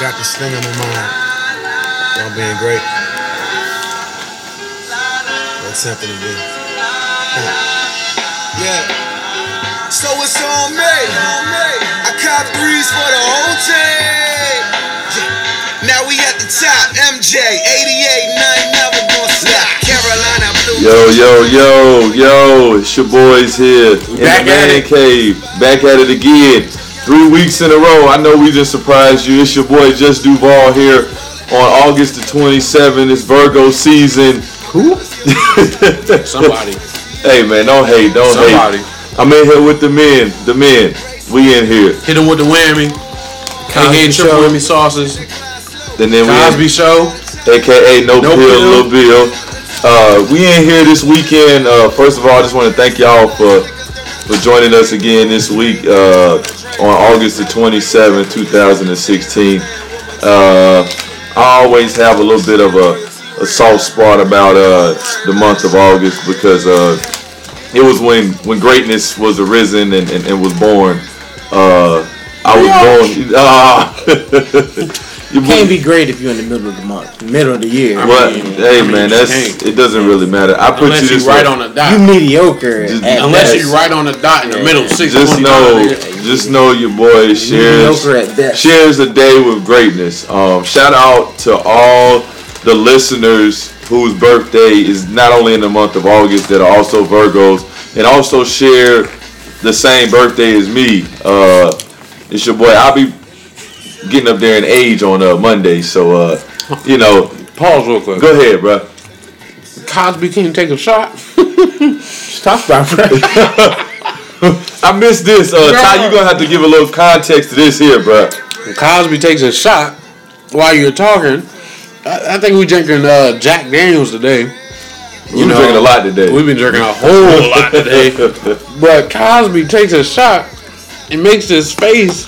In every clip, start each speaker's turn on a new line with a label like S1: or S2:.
S1: got this thing in my mind. Y'all being great. What's happening to be?
S2: Yeah. So it's on me. I cop threes for the whole team. Yeah. Now we at the top. MJ 88, 9 never gonna stop. Carolina Blue.
S3: Yo, yo, yo, yo, it's your boys here in
S4: back
S3: the
S4: at
S3: man
S4: it.
S3: cave. Back at it again. Three weeks in a row. I know we just surprised you. It's your boy Just Duval here on August the 27th. It's Virgo season.
S4: Who? Somebody.
S3: Hey man, don't hate, don't hate.
S4: Somebody.
S3: hate. I'm in here with the men, the men. We in here.
S4: Hit him with the whammy.
S1: Cosby
S4: AKA triple
S1: Show.
S4: whammy sauces.
S3: And then we
S4: Cosby
S3: in,
S4: Show.
S3: aka No,
S4: No
S3: Bill,
S4: Bill.
S3: Little Bill. Uh, we in here this weekend. Uh, first of all, I just want to thank y'all for for joining us again this week uh, on August the 27th, 2016. Uh, I always have a little bit of a, a soft spot about uh, the month of August because uh, it was when when greatness was arisen and, and, and was born. Uh, I was born. You
S1: Can't be great if you're in the middle of the month, middle of the year.
S3: What?
S4: mean,
S3: hey
S4: I mean,
S3: man, that's
S4: can't.
S3: it. Doesn't really matter. I put
S4: Unless
S3: you
S4: you
S3: this
S4: right
S3: way.
S4: on a dot.
S1: You mediocre.
S3: Just-
S1: at
S4: Unless
S1: best.
S4: you right on the dot in the middle. Six
S3: Just know, just know your boy shares
S1: mediocre
S3: shares a day with greatness. Um, shout out to all the listeners whose birthday is not only in the month of August that are also Virgos and also share the same birthday as me. Uh, it's your boy. I'll be getting up there in age on uh, Monday, so uh, you know.
S4: Pause real quick.
S3: Go ahead, bro.
S4: Cosby can take a shot.
S1: Stop, bro.
S3: I missed this. Uh, Ty, you gonna have to give a little context to this here, bro.
S4: When Cosby takes a shot while you're talking. I, I think we drinking uh, Jack Daniels today.
S3: You been drinking a lot today.
S4: We've been drinking a whole lot today. But Cosby takes a shot and makes his face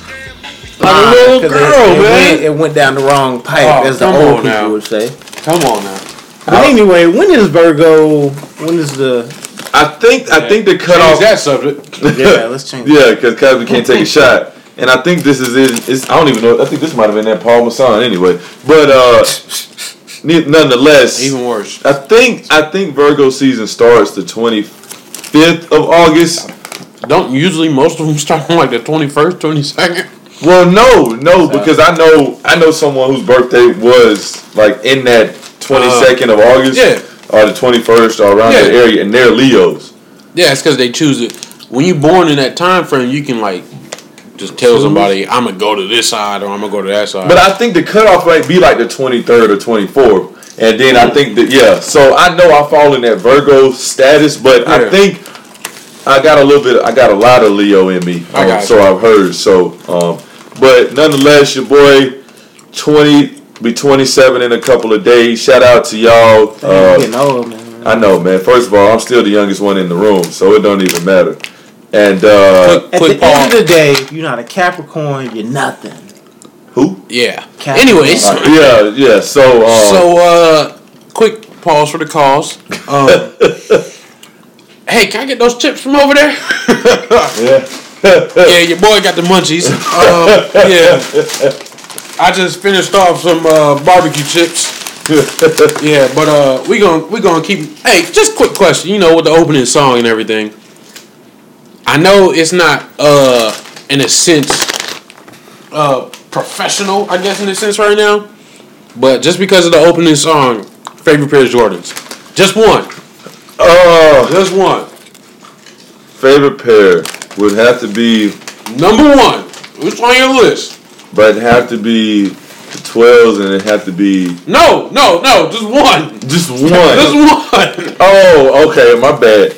S4: like a little
S1: 'Cause
S4: girl,
S1: it, it
S4: man.
S1: Went, it went down the wrong pipe,
S4: Oh,
S1: as the old people
S4: now.
S1: would say.
S4: Come on now.
S1: But anyway, when is Virgo? When is the?
S3: I think I think the cutoff.
S4: Change
S3: cutoff.
S4: that subject.
S1: Yeah, let's change.
S3: Yeah, because Cosby can't take a shot, and I think this is it. It's, I don't even know. I think this might have been that Paul Masson anyway. But uh, nonetheless,
S4: Even worse.
S3: I think I think Virgo season starts the twenty fifth of August.
S4: Don't usually most of them start on like the 21st, 22nd?
S3: Well, no, no, because I know I know someone whose birthday was like in that twenty second of August,
S4: yeah.
S3: or the twenty first, or around
S4: Yeah.
S3: that area, and they're Leos.
S4: Yeah, it's because they choose it. When you're born in that time frame, you can like just tell somebody, I'm going to go to this side or I'm going to go to that side.
S3: But I think the cutoff might be like the 23rd or 24th. And then I think that, yeah. So I know I fall in that Virgo status, but I think I got a little bit, I got a lot of Leo in me.
S4: I
S3: um, so
S4: you.
S3: I've heard. So, um, but nonetheless, your boy, 20, be 27 in a couple of days. Shout out to y'all.
S1: Damn,
S3: Uh,
S1: I'm getting old, man.
S3: I know, man. First of all, I'm still the youngest one in the room, so it don't even matter. And, uh,
S4: quick,
S1: At
S4: quick
S1: the end of the day, if you're not a Capricorn, you're nothing.
S3: who?
S4: Yeah.
S1: Capricorn.
S4: Anyways,
S3: Uh, yeah, yeah. So, um,
S4: so uh, quick pause for the cause. Um, hey, can I get those chips from over there?
S3: yeah.
S4: yeah, your boy got the munchies. Um, yeah, I just finished off some uh, barbecue chips. yeah, but uh, we gonna we gonna keep. Hey, just quick question. You know, with the opening song and everything. I know it's not uh in a sense uh professional. I guess in a sense right now, but just because of the opening song, favorite pair of Jordans. Just one.
S3: Oh,
S4: Just one.
S3: favorite pair would have to be,
S4: Number one. What's on your list?
S3: but have to be the 12s and it'd have to be
S4: No, no, no. Just one.
S3: just one.
S4: Just one.
S3: Oh, okay, my bad.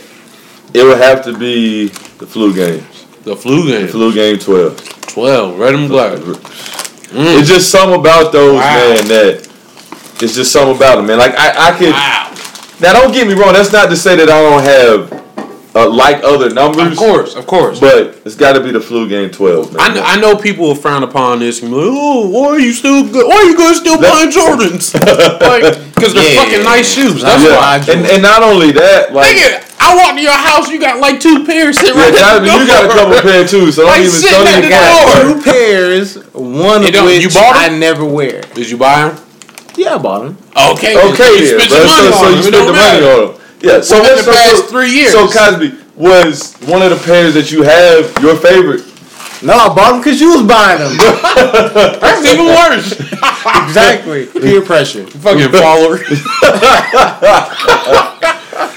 S3: It would have to be the flu games.
S4: The flu game.
S3: Flu game 12.
S4: 12. Red and black. Mm.
S3: It's just something about those,
S4: Wow.
S3: man, that it's just something about them, man. Like, I, I could.
S4: Wow.
S3: Now, don't get me wrong. That's not to say that I don't have, uh, like other numbers.
S4: Of course, of course.
S3: But it's got to be the flu game 12, man.
S4: I, kn- I know people will frown upon this and be like, oh, why are you still good? Why are you guys still
S3: That-
S4: buying Jordans? like, because they're
S1: Yeah,
S4: fucking
S1: yeah,
S4: nice shoes. That's
S3: yeah.
S4: why.
S3: And, and not only that, like.
S4: Nigga, I walked to your house, you got like two pairs sitting
S3: Yeah,
S4: right at
S3: Cosby,
S4: the
S3: you got a couple pair too, so don't
S4: Like
S3: even
S4: sitting
S3: don't even
S4: the
S3: count.
S4: door.
S1: Two pairs, one of
S4: don't-
S1: which
S4: you bought 'em?
S1: I never wear.
S4: Did you buy them?
S1: Yeah, I bought them.
S4: Okay.
S3: Okay,
S4: you
S3: then,
S4: spent
S3: bro.
S4: your money
S3: So, so you spent
S4: don't
S3: the money on them. Yeah. So
S4: Within the
S3: so-
S4: past
S3: so-
S4: three years.
S3: So Cosby was one of the pairs that you have your favorite.
S1: No, I bought them because you was buying them.
S4: That's even worse.
S1: exactly. Peer pressure.
S4: Fucking follower.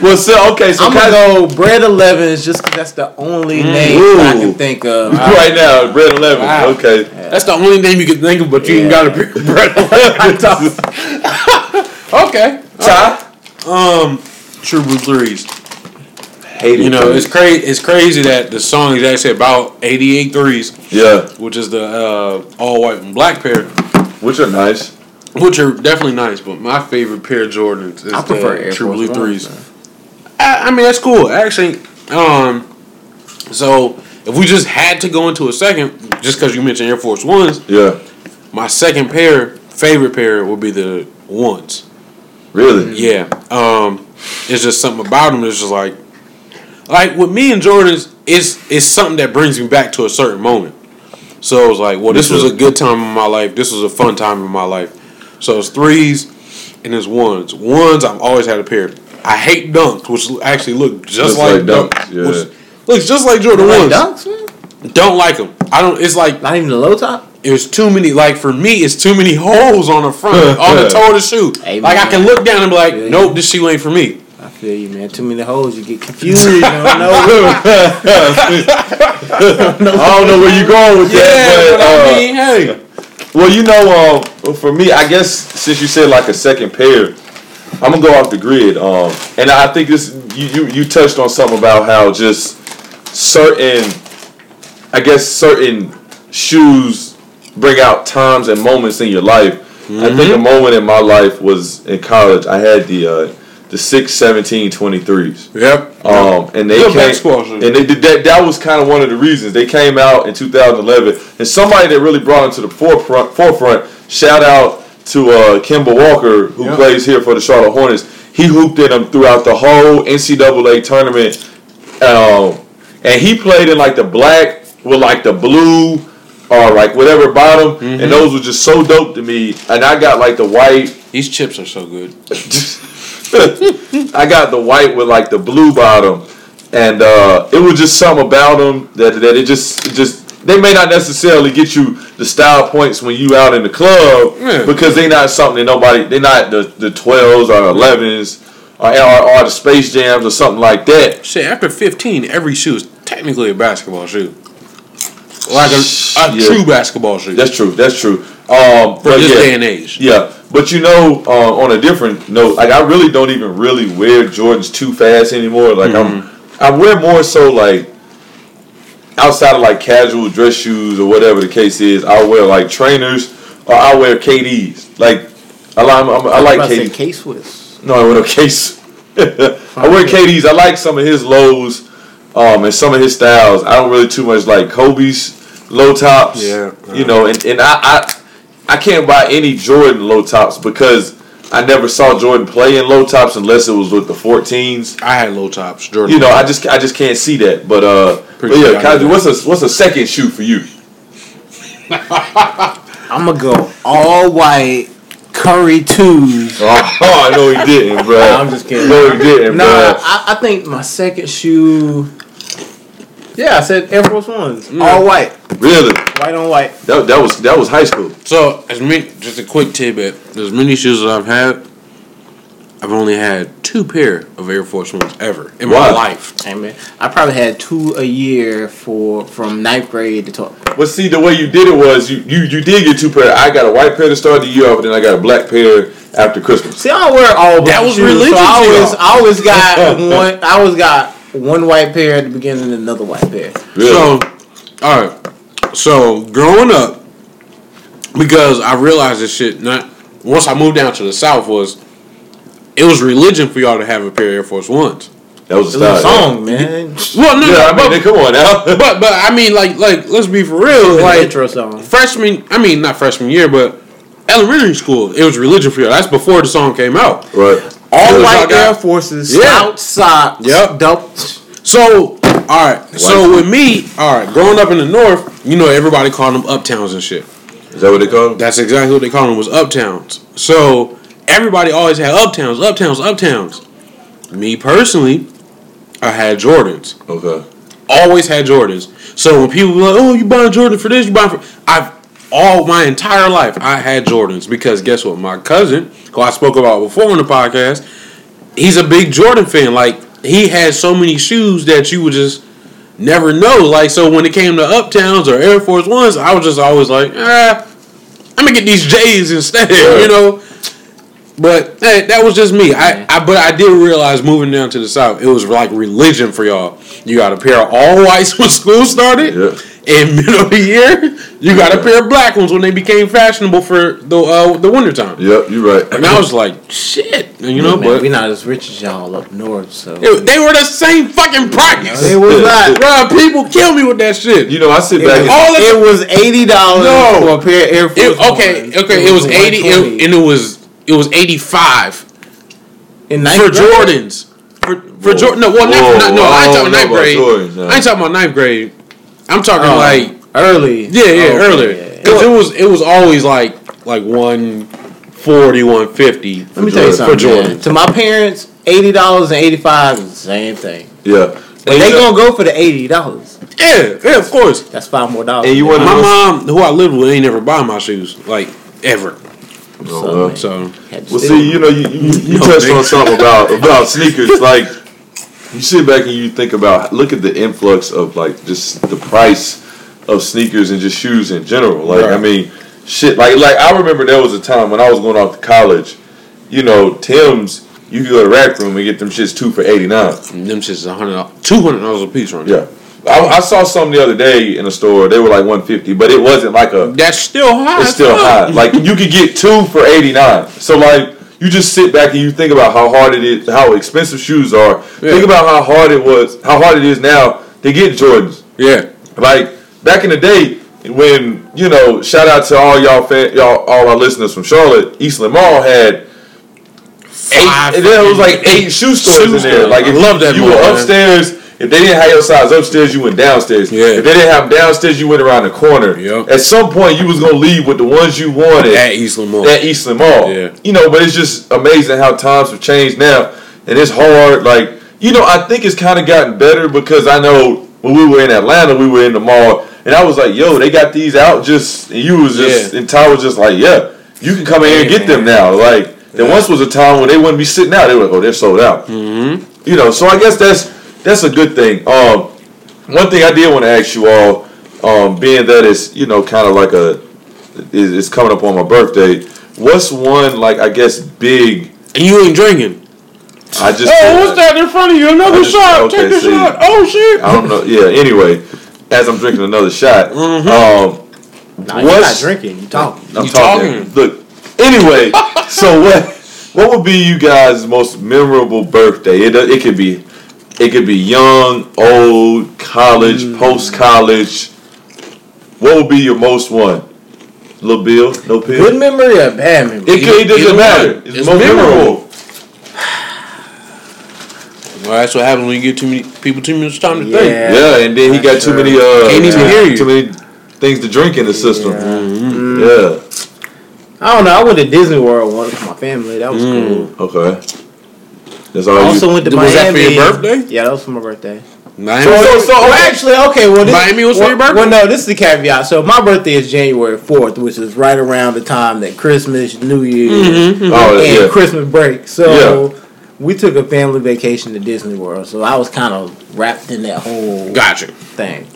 S3: Well, so okay, so
S1: I'm gonna go bread elevens just because that's the only name
S3: Ooh.
S1: I can think of.
S3: right now, bread eleven.
S4: Wow.
S3: Okay.
S4: That's the only name you can think of, but you ain't got a pair of bread. okay.
S3: Ty.
S4: Um, True Blue Threes.
S3: Hated
S4: You know,
S3: threes.
S4: it's crazy. It's crazy that the song is actually about 88 threes,
S3: Yeah,
S4: which is the uh, all white and black pair,
S3: which are nice.
S4: which are definitely nice. But my favorite pair of Jordans is
S1: I prefer
S4: the
S1: Air
S4: True Blue threes. I, I mean, that's cool. Actually, um, so if we just had to go into a second, just because you mentioned Air Force Ones,
S3: Yeah,
S4: my second pair, favorite pair, would be the ones.
S3: really.
S4: Yeah. Um, it's just something about them. It's just like, like with me and Jordans, it's it's something that brings me back to a certain moment. So it was like, well, this was a good time in my life. This was a fun time in my life. So it's threes and it's ones. Ones, I've always had a pair. I hate dunks, which actually look just,
S3: Just
S4: like,
S3: like
S4: dunks.
S3: Dunks, yeah.
S4: which looks just like Jordan
S1: Like
S4: ones.
S1: dunks, man?
S4: Don't like them. I don't. It's like
S1: Not even the low top.
S4: There's too many. Like for me, it's too many holes on the front, on the toe of the shoe.
S1: Hey,
S4: like I can look down and be like,
S1: Yeah,
S4: nope, this shoe ain't for me.
S1: I feel you, man. Too many holes, you get confused. You don't know.
S3: I don't know where you're going with that,
S4: but
S3: but, uh,
S4: I mean, hey,
S3: Well, you know, um, for me, I guess since you said like a second pair, I'm gonna go off the grid. Um, and I think this you, you you touched on something about how just certain, I guess certain shoes bring out times and moments in your life. I think a moment in my life was in college. I had the uh, the six seventeen twenty threes.
S4: yep.
S3: Um, and they
S4: Good
S3: came, and they did that. That was kind of one of the reasons they came out in 2011. And somebody that really brought them to the forefront. Forefront. Shout out to uh, Kemba Walker, who
S4: Yeah.
S3: plays here for the Charlotte Hornets. He hooped in them throughout the whole NCAA tournament, um, and he played in like the black with like the blue or like whatever bottom,
S4: Mm-hmm.
S3: and those were just so dope to me. And I got like the white
S4: These chips are so good.
S3: I got the white with like the blue bottom, and uh, it was just something about them that that it just it just they may not necessarily get you the style points when you out in the club
S4: Yeah.
S3: because they're not something that nobody they're not the the twelves or elevens or, or, or the space jams or something like that.
S4: Shit, after 15, every shoe is technically a basketball shoe. Like a, a
S3: Yeah.
S4: true basketball shoe.
S3: That's true. That's true. Um,
S4: for
S3: but
S4: this
S3: yeah.
S4: day and age.
S3: Yeah, but you know, uh, on a different note, like I really don't even really wear Jordans too fast anymore. Like I'm, I wear more so like outside of like casual dress shoes or whatever the case is. I'll wear like trainers or I'll wear KDs. Like I like, I'm, I like
S1: I say
S3: KDs.
S1: K Swiss.
S3: No, I wear no case. I wear KDs. I like some of his lows, um, and some of his styles. I don't really too much like Kobe's low tops.
S4: Yeah,
S3: you know, and, and I, I I can't buy any Jordan low tops because I never saw Jordan play in low tops unless it was with the 14s.
S4: I had low tops. Jordan.
S3: You know, I just I just can't see that. But uh, but yeah,
S4: sure
S3: Kaji, what's a what's a second shoe for you?
S1: I'm gonna go all white Curry twos.
S3: Oh, I know he didn't, bro.
S1: I'm just kidding.
S3: No, he didn't,
S1: Nah,
S3: bro.
S1: I, I think my second shoe. Yeah, I said Air Force Ones,
S3: Mm.
S1: all white,
S3: Really?
S1: white on white.
S3: That, that was that was high school.
S4: So, as many, just a quick tidbit. As many shoes as I've had, I've only had two pair of Air Force Ones ever in
S3: Why?
S4: my life.
S1: Hey man, I probably had two a year for from ninth grade to twelfth.
S3: But see, the way you did it was you you, you did get two pair. I got a white pair to start the year off, and then I got a black pair after Christmas.
S1: See, I don't wear all black
S4: was
S1: shoes,
S4: religion
S1: so I
S4: to
S1: always. I always got one. I always got one white pair at the beginning and another white pair.
S3: Really?
S4: So, all right. So, growing up, because I realized this shit not once I moved down to the South was it was religion for y'all to have a pair of Air Force Ones.
S3: that was a
S1: It was a
S3: style.
S1: song, man.
S4: Well, no,
S3: Yeah,
S4: no,
S3: I mean,
S4: but,
S3: then come on now.
S4: but but I mean, like like let's be for real,
S1: Like
S4: like
S1: intro song.
S4: freshman. I mean, not freshman year, but elementary school. It was religion for y'all. That's before the song came out.
S3: right.
S4: All
S5: All white Air Forces,
S4: Yeah.
S5: slouch socks.
S4: Yep.
S5: Dope.
S4: So, all right. So with me, all right, growing up in the north, you know, everybody called them uptowns and shit.
S3: Is that what they call them?
S4: That's exactly what they called them was uptowns. So everybody always had uptowns, uptowns, uptowns. Me personally, I had Jordans.
S3: Okay.
S4: Always had Jordans. So when people were like, "Oh, you buying Jordan for this? You buying for?" I've all my entire life I had Jordans because guess what? My cousin, who I spoke about before on the podcast, he's a big Jordan fan. Like he had so many shoes that you would just never know. Like so, when it came to Uptowns or Air Force Ones, I was just always like, ah, I'm gonna get these J's instead. You know. But hey, that was just me. I, I but I did realize moving down to the south, it was like religion for y'all. You got a pair of all whites when school started.
S3: Yeah.
S4: In middle of the year, you got a pair of black ones when they became fashionable for the uh, the wintertime.
S3: Yep, you're right.
S4: And I was like, shit, you know.
S5: Man,
S4: but
S5: we not as rich as y'all up north, so
S4: it- they were the same fucking price.
S5: it was not.
S4: Bruh, people kill me with that shit.
S3: You know, I sit
S5: It
S3: back
S5: was,
S4: all of
S5: it was eighty dollars
S4: No.
S5: for a pair of Air Force.
S4: It- okay,
S5: Ones.
S4: okay, it was eighty, it, and it was it was eighty five
S5: in ninth
S4: for
S5: grade?
S4: Jordans. For for Jordan, no, well,
S3: Whoa,
S4: not, no, I ain't talking
S3: don't
S4: ninth grade.
S3: Jordans, no.
S4: I ain't talking about ninth grade. I'm talking
S5: Oh,
S4: like
S5: early.
S4: yeah, yeah,
S5: Okay,
S4: earlier.
S5: yeah.
S4: Because it was it was always like like 140, 150
S5: Let me tell you something.
S4: for Jordan.
S5: man. To my parents, eighty dollars and eighty five is the same thing.
S3: yeah.
S5: But
S3: And
S5: they
S3: know-
S5: gonna go for the eighty dollars.
S4: Yeah, yeah, of course.
S5: That's five more dollars.
S3: And you wanna
S4: My
S3: know-
S4: mom, who I lived with, ain't never buy my shoes like ever.
S3: Oh,
S5: So,
S3: well.
S4: So
S3: Well, see, you know, you, you, you
S4: No,
S3: touched
S4: man.
S3: on something about about sneakers. Like, you sit back and you think about look at the influx of like just the price of sneakers and just shoes in general. Like, I mean, shit. Like, like I remember there was a time when I was going off to college. You know, Tim's. You could go to Rack Room and get them shits two for eighty nine.
S4: them shits is a hundred, two hundred dollars a piece right now.
S3: Yeah. I, I saw some the other day in a store. They were like one fifty, but it wasn't like a.
S4: That's still high.
S3: It's still high. Like you could get two for eighty nine. So like you just sit back and you think about how hard it is, how expensive shoes are.
S4: Yeah.
S3: Think about how hard it was, how hard it is now to get Jordans.
S4: Yeah,
S3: Like back in the day when you know, shout out to all y'all fan, y'all all our listeners from Charlotte. Eastland Mall had
S4: Five
S3: eight. There was like eight shoe stores
S4: shoe
S3: in there. Like
S4: I
S3: if
S4: love that
S3: you
S4: mall,
S3: were
S4: man.
S3: If they didn't have your size upstairs, you went downstairs.
S4: Yeah.
S3: If they didn't have downstairs, you went around the corner.
S4: Yep.
S3: At some point, you was gonna leave with the ones you wanted
S4: at Eastland Mall.
S3: at Eastland Mall.
S4: Yeah.
S3: You know, but it's just amazing how times have changed now, and it's hard. Like, you know, I think it's kind of gotten better because I know when we were in Atlanta, we were in the mall, and I was like, "Yo, they got these out." Just and you was just
S4: Yeah.
S3: and Ty was just like, "Yeah, you can come in here and get them now." Like, there
S4: Yeah.
S3: once was a time when they wouldn't be sitting out. They were like, "Oh, they're sold out." Mm-hmm. You know, so I guess that's that's a good thing. Um, one thing I did want to ask you all, um, being that it's you know kind of like a it's coming up on my birthday. What's one like I guess big?
S4: and you ain't drinking.
S3: I just
S4: Oh, what's that in front of you? Another
S3: just-
S4: shot.
S3: okay,
S4: Take the
S3: see.
S4: shot. Oh shit.
S3: I don't know. Yeah. Anyway, as I'm drinking another shot,
S4: Mm-hmm.
S3: um,
S5: Nah, you're not drinking. You talking.
S3: I'm
S4: You
S3: talking.
S4: talking.
S3: Look. Anyway, so what? What would be you guys' most memorable birthday? It it could be, it could be young, old, college,
S4: Mm.
S3: post college. What would be your most one? Little Bill, no pill.
S5: Good memory or bad memory?
S3: It, could- it doesn't
S4: Either
S3: matter.
S4: one.
S3: It's,
S4: It's
S3: most memorable.
S4: memorable. Well, that's what happens when you give too many people too much time to think.
S5: Yeah.
S3: Yeah, and then he got too many. Uh,
S4: Can't even hear you.
S3: Too many things to drink in the system.
S5: Yeah.
S3: Mm-hmm. Yeah.
S5: I don't know. I went to Disney World once with my family. That was
S3: Mm.
S5: cool.
S3: Okay. That's all
S5: I
S3: you.
S5: also went to
S4: Was that
S5: Miami.
S4: for your birthday?
S5: Yeah, that was for my birthday.
S4: Miami.
S3: So, so, so
S5: Well,
S3: okay.
S5: actually, okay. Well, this,
S4: Miami was for
S5: well,
S4: your birthday?
S5: Well, no, this is the caveat. So my birthday is January fourth, which is right around the time that Christmas, New Year,
S4: Mm-hmm.
S3: Oh,
S5: and
S3: yeah.
S5: Christmas break. So we took a family vacation to Disney World. So I was kind of wrapped in that whole
S4: Gotcha.
S5: thing.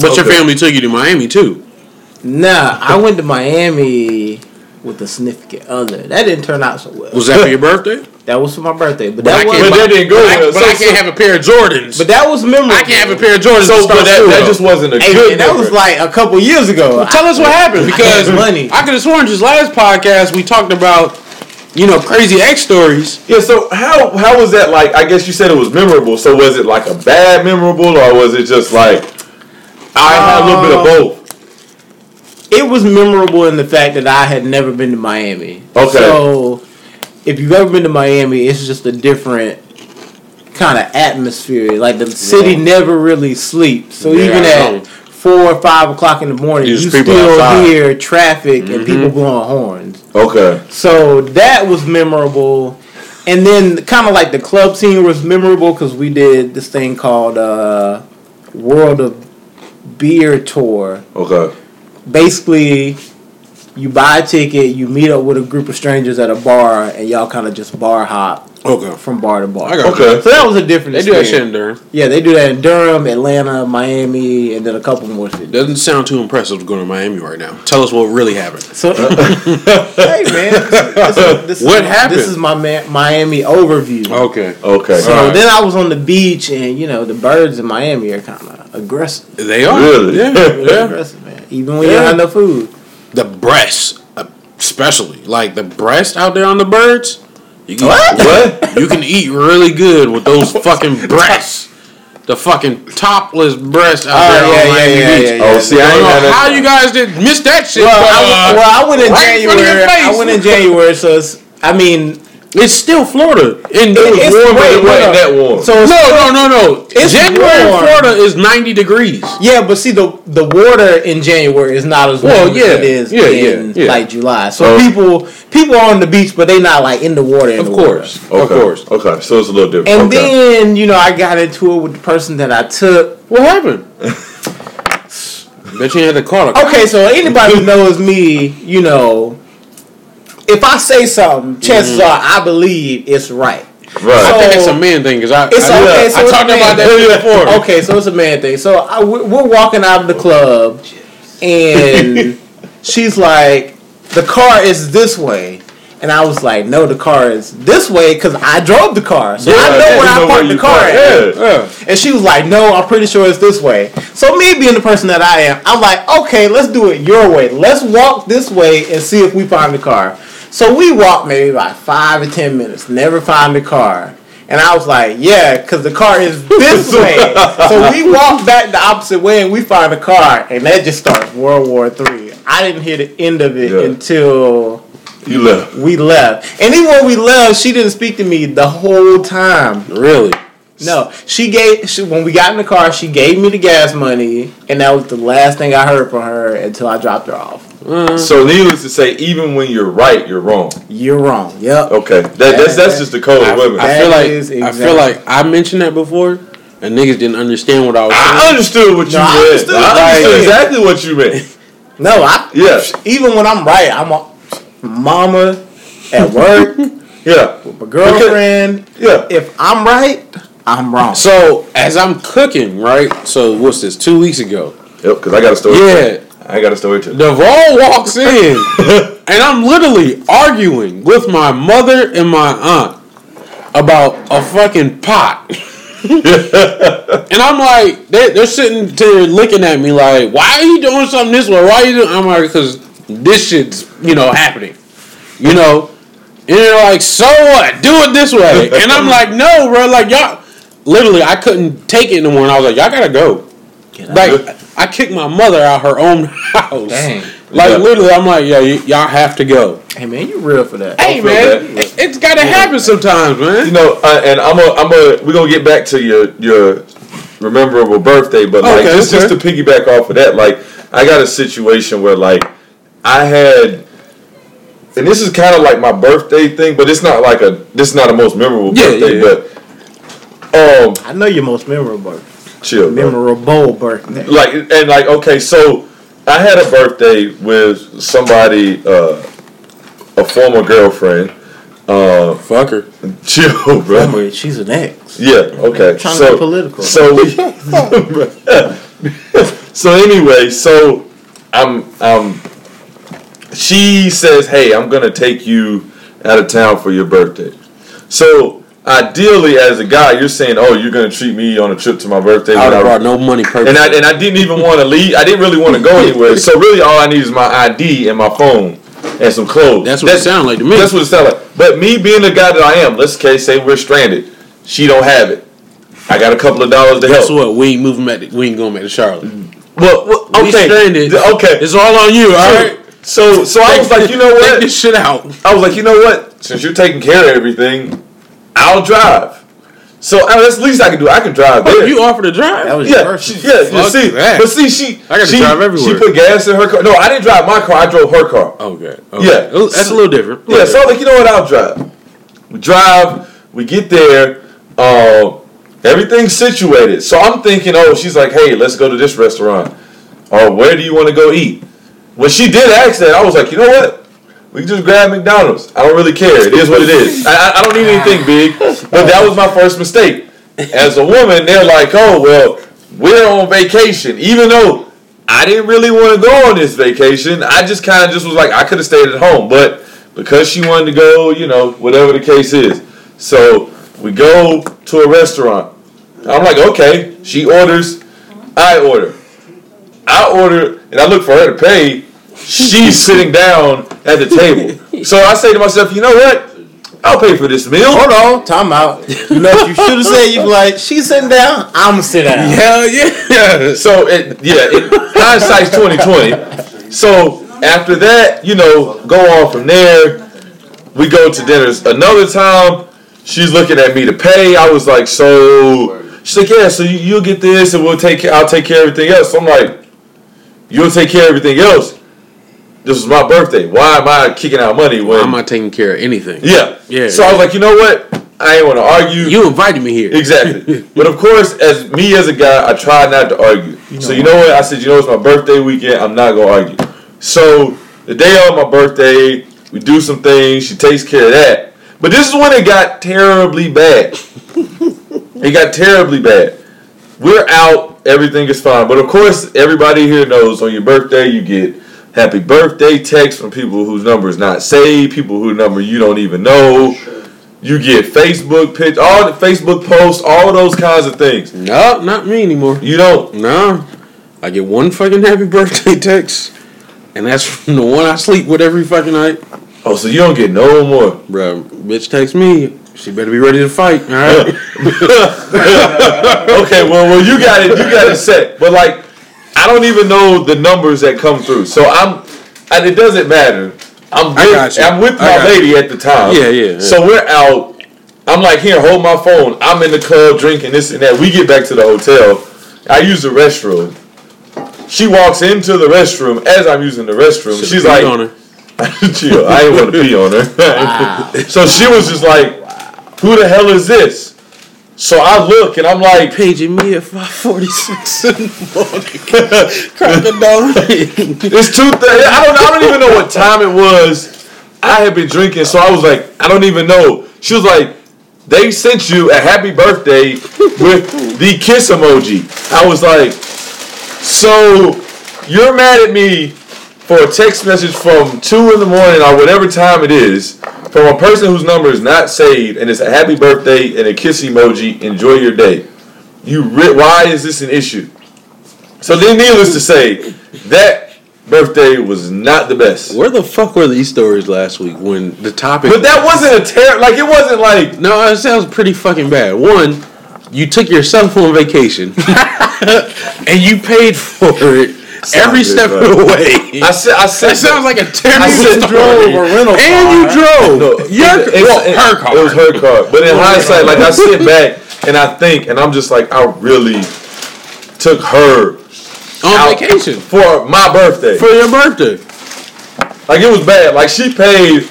S4: But your family took you to Miami too.
S5: Nah, I went to Miami with a significant other. That didn't turn out so well.
S4: Was that for your birthday?
S5: That was for my birthday, but,
S4: But
S5: that was
S4: can't.
S3: But that didn't go
S4: but I, but
S3: So-
S4: I can't
S3: so-
S4: have a pair of Jordans.
S5: but that was memorable.
S4: I can't have a pair of Jordans.
S3: So, but that, that just wasn't a
S5: Hey,
S3: good.
S5: man, that was like a couple years ago.
S4: Tell us what happened because
S5: had money.
S4: I could have sworn just last podcast we talked about, you know, crazy X stories.
S3: Yeah. So how how was that like? I guess you said it was memorable. So was it like a bad memorable, or was it just like I had a little bit of um, both?
S5: it was memorable in the fact that I had never been to Miami.
S3: Okay.
S5: So if you've ever been to Miami, it's just a different kind of atmosphere. Like the city never really sleeps. So
S4: Yeah,
S5: even at four or five o'clock in the morning, you still
S4: outside.
S5: hear traffic
S4: Mm-hmm.
S5: and people blowing horns.
S3: Okay.
S5: So that was memorable. And then kind of like the club scene was memorable because we did this thing called uh, World of Beer Tour.
S3: Okay.
S5: Basically, you buy a ticket, you meet up with a group of strangers at a bar, and y'all kind of just bar hop
S4: Okay.
S5: from bar to bar.
S4: I got
S3: Okay.
S5: So that was a different.
S4: They do that
S5: experience.
S4: shit in Durham.
S5: Yeah, they do that in Durham, Atlanta, Miami, and then a couple more cities.
S4: Doesn't sound too impressive to go to Miami right now. Tell us what really happened.
S5: So, hey man, this, is- this is-
S4: What happened?
S5: This is my Miami overview.
S4: Okay.
S3: Okay.
S5: So
S4: Alright.
S5: then I was on the beach, and you know the birds in Miami are kind of aggressive.
S4: They are.
S3: Really?
S4: Yeah. yeah.
S5: Aggressive, man. Even when you
S4: Yeah.
S5: don't have no food.
S4: The breasts, uh, especially like the breast out there on the birds. You can,
S3: What?
S4: You can eat really good with those fucking breasts. The fucking topless breast out
S5: Oh,
S4: there
S5: yeah,
S4: on
S5: yeah,
S4: Miami
S5: yeah,
S4: Beach.
S5: yeah, yeah.
S3: Oh, see, I
S4: I don't know how you guys did miss that shit.
S5: Well,
S4: but,
S5: I,
S4: uh,
S5: well, I went in
S4: right in front of your
S5: January. I went in January, so it's. I mean,
S4: It's still Florida. And
S5: It-
S4: it,
S5: it's
S3: warm, but
S5: wait,
S3: it wasn't
S5: no,
S3: that warm.
S5: So it's
S4: no, no, no, no.
S5: It's
S4: January in
S5: warm.
S4: Florida is ninety degrees.
S5: Yeah, but see the the water in January is not as warm
S4: Well,
S5: as
S4: yeah,
S5: it is
S4: yeah,
S5: in
S4: yeah, yeah.
S5: like July. So people people are on the beach, but they not like in the water. In
S4: Of
S5: the
S4: course,
S5: water.
S4: of course.
S3: Okay. So it's a little different.
S5: And
S3: okay.
S5: then you know I got into it with the person that I took.
S4: What happened? Bet you had to call it.
S5: Okay, so anybody who knows me, you know, if I say something, chances
S4: Mm-hmm.
S5: are I believe it's right.
S3: right.
S4: I think it's
S5: So-
S4: a man thing because I,
S5: It's
S4: I,
S5: okay. So
S4: I
S5: it's
S4: talked
S5: a
S4: about
S5: man
S4: that
S5: thing.
S4: before.
S5: Okay, so it's a man thing. So I, we're we're walking out of the club, and she's like, "The car is this way," and I was like, "No, the car is this way because I drove the car, so I know
S3: yeah,
S5: where I
S3: know
S5: parked
S3: where
S5: the car
S3: park,
S5: at."
S3: yeah.
S4: Yeah.
S5: And she was like, "No, I'm pretty sure it's this way." So me being the person that I am, I'm like, "Okay, let's do it your way. Let's walk this way and see if we find the car." So we walked maybe like five or ten minutes, never find the car. And I was like, "Yeah, because the car is this way." so we walked back the opposite way, and we find the car, and that just starts World War Three. I didn't hear the end of it
S3: Yeah.
S5: until
S3: You left.
S5: we left. And even when we left, she didn't speak to me the whole time.
S4: Really?
S5: No, she gave she, when we got in the car. She gave me the gas money, and that was the last thing I heard from her until I dropped her off. Mm-hmm.
S3: So needless to say, even when you're right, you're wrong.
S5: You're wrong. Yep.
S3: Okay. That, that's that's just the code of women.
S4: I
S3: I,
S4: feel like
S5: is
S4: I feel like I mentioned that before, and niggas didn't understand what I was saying.
S3: I understood what you
S5: No, I
S3: meant.
S5: understood
S3: I understood
S5: said.
S3: exactly what you meant.
S5: No, I.
S3: Yeah.
S5: Even when I'm right, I'm a mama at work,
S3: Yeah.
S5: With my girlfriend.
S3: Yeah.
S5: If I'm right, I'm wrong.
S4: So as I'm cooking, right? So what's this? Two weeks ago.
S3: Yep. Because I got a story.
S4: Yeah.
S3: I got a story too.
S4: Duvall walks in, and I'm literally arguing with my mother and my aunt about a fucking pot. and I'm like, they're, they're sitting there looking at me like, why are you doing something this way? Why are you doing? I'm like, because this shit's, you know, happening. You know? And they're like, so what? Do it this way. And I'm like, no, bro. Like, y'all, literally, I couldn't take it anymore. And I was like, y'all gotta go. Like, I kicked my mother out her own house.
S5: Dang.
S4: Like,
S3: Yeah.
S4: literally, I'm like, yeah, y- y'all have to go.
S5: hey man, you real for that?
S4: Hey, man,
S3: that.
S4: it, it's gotta happen sometimes, man.
S3: You know, uh, and I'm a, I'm a, we're gonna get back to your your rememberable birthday, but like
S4: Okay,
S3: just just to piggyback off of that, like I got a situation where like I had, and this is kind of like my birthday thing, but it's not like a this is not a most memorable
S4: Yeah,
S3: birthday,
S4: yeah,
S3: but um,
S5: I know your most memorable,
S3: chill, bro.
S5: memorable birthday.
S3: like and like okay, so I had a birthday with somebody, uh, a former girlfriend. Uh,
S4: Fuck her.
S3: chill, bro.
S5: Remember, she's an ex.
S3: Yeah. Okay.
S5: Trying to
S3: so
S5: be political.
S3: So we. so anyway, so I'm um. She says, "Hey, I'm gonna take you out of town for your birthday." So ideally, as a guy, you're saying, "Oh, you're gonna treat me on a trip to my birthday."
S4: I would have
S3: when
S4: brought no money purpose.
S3: and I and I didn't even want to leave. I didn't really want to go anywhere. So really, all I need is my ID and my phone and some clothes.
S4: That's what it sound like to me.
S3: That's what it sounded like. But me being the guy that I am, let's okay, say we're stranded. She don't have it. I got a couple of dollars to
S4: Guess
S3: help.
S4: what? We ain't moving back. To, we ain't going back to Charlotte. Mm.
S3: Well, well,
S4: We
S3: okay,
S4: stranded.
S3: Okay,
S4: It's all on you, all right?
S3: So so I was like, you know
S4: Take
S3: what?
S4: this shit out.
S3: I was like, you know what? Since you're taking care of everything, I'll drive. So I mean, that's the least I can do. I can drive there.
S4: Oh, you offered to drive?
S5: That was
S3: yeah,
S5: your
S3: she,
S5: first.
S3: yeah. You see,
S4: that.
S3: but see, she
S4: I got to
S3: she,
S4: drive everywhere.
S3: She put gas in her car. No, I didn't drive my car. I drove her car.
S4: Okay. okay.
S3: Yeah.
S4: Oh, That's a little different.
S3: Yeah, so I was like, you know what? I'll drive. We drive. We get there. Uh, everything's situated. So I'm thinking, oh, she's like, hey, let's go to this restaurant. Or where do you want to go eat? When she did ask that, I was like, you know what? We can just grab McDonald's. I don't really care. It is what it is. I, I- I don't need anything big. But that was my first mistake. As a woman, they're like, oh, well, we're on vacation. Even though I didn't really want to go on this vacation, I just kind of just was like, I could have stayed at home. But because she wanted to go, you know, whatever the case is. So we go to a restaurant. I'm like, okay. She orders, I order. I order, and I look for her to pay. She's sitting down at the table. So I say to myself, you know what? I'll pay for this meal.
S5: Hold on, time out. You know you should have said? You be like, she's sitting down, I'm sit down.
S4: Hell yeah. Yeah.
S3: So it, yeah, it, hindsight's twenty twenty. So after that, you know, go on from there. We go to dinners. Another time, she's looking at me to pay. I was like, so she's like, yeah, so you, you'll get this, and we'll take. care- I'll take care of everything else. So I'm like, you'll take care of everything else. This was my birthday. Why am I kicking out money when?
S4: I'm not taking care of anything.
S3: yeah,
S4: Yeah,
S3: So I was like, you know what? I ain't want to argue.
S4: You invited me here.
S3: Exactly. but of course, as me as a guy, I try not to argue. so you know what? I said, you know, it's my birthday weekend. I'm not gonna argue. So the day of my birthday, we do some things. She takes care of that. But this is when it got terribly bad. it got terribly bad. We're out. Everything is fine. But of course, everybody here knows on your birthday you get happy birthday texts from people whose number is not saved, people whose number you don't even know. You get Facebook pic, all the Facebook posts, all those kinds of things.
S4: No, not me anymore.
S3: You don't.
S4: No. I get one fucking happy birthday text, and that's from the one I sleep with every fucking night.
S3: Oh, so you don't get no more.
S4: Bruh, bitch text me. She better be ready to fight. All right.
S3: okay, well, well, you got it. You got it set. But like, I don't even know the numbers that come through. So I'm, and it doesn't matter. I'm with,
S4: I got you.
S3: I'm with
S4: I
S3: my
S4: got
S3: lady at the time.
S4: Yeah, yeah, yeah.
S3: So we're out. I'm like, here, hold my phone. I'm in the club drinking this and that. We get back to the hotel. I use the restroom. She walks into the restroom as I'm using the restroom.
S4: Should've
S3: She's like,
S4: on her.
S3: chill. I didn't want to pee on her. so she was just like, who the hell is this? So I look and I'm like,
S4: paging me at 546 in the morning. Crack a dawn.
S3: It's two thirty. I don't. I don't even know what time it was. I had been drinking, so I was like, I don't even know. She was like, they sent you a happy birthday with the kiss emoji. I was like, so you're mad at me for a text message from two in the morning or whatever time it is from a person whose number is not saved and it's a happy birthday and a kiss emoji. Enjoy your day. You. Re- why is this an issue? So then, needless to say, that birthday was not the best.
S4: Where the fuck were these stories last week when the topic?
S3: But that wasn't a terror. Like it wasn't like
S4: no, it sounds pretty fucking bad. One, you took yourself on vacation and you paid for it every
S3: good,
S4: step
S3: bro.
S4: of the way.
S3: I said. I said
S4: that sounds like a terrible
S3: I said
S4: story.
S5: drove a rental
S4: and you drove.
S3: No,
S4: Your,
S3: it- it's-
S4: well,
S3: it-
S4: her car.
S3: It was her car. But in hindsight, like I sit back and I think, and I'm just like, I really took her
S4: on vacation
S3: for my birthday.
S4: for your birthday.
S3: Like it was bad. Like she paid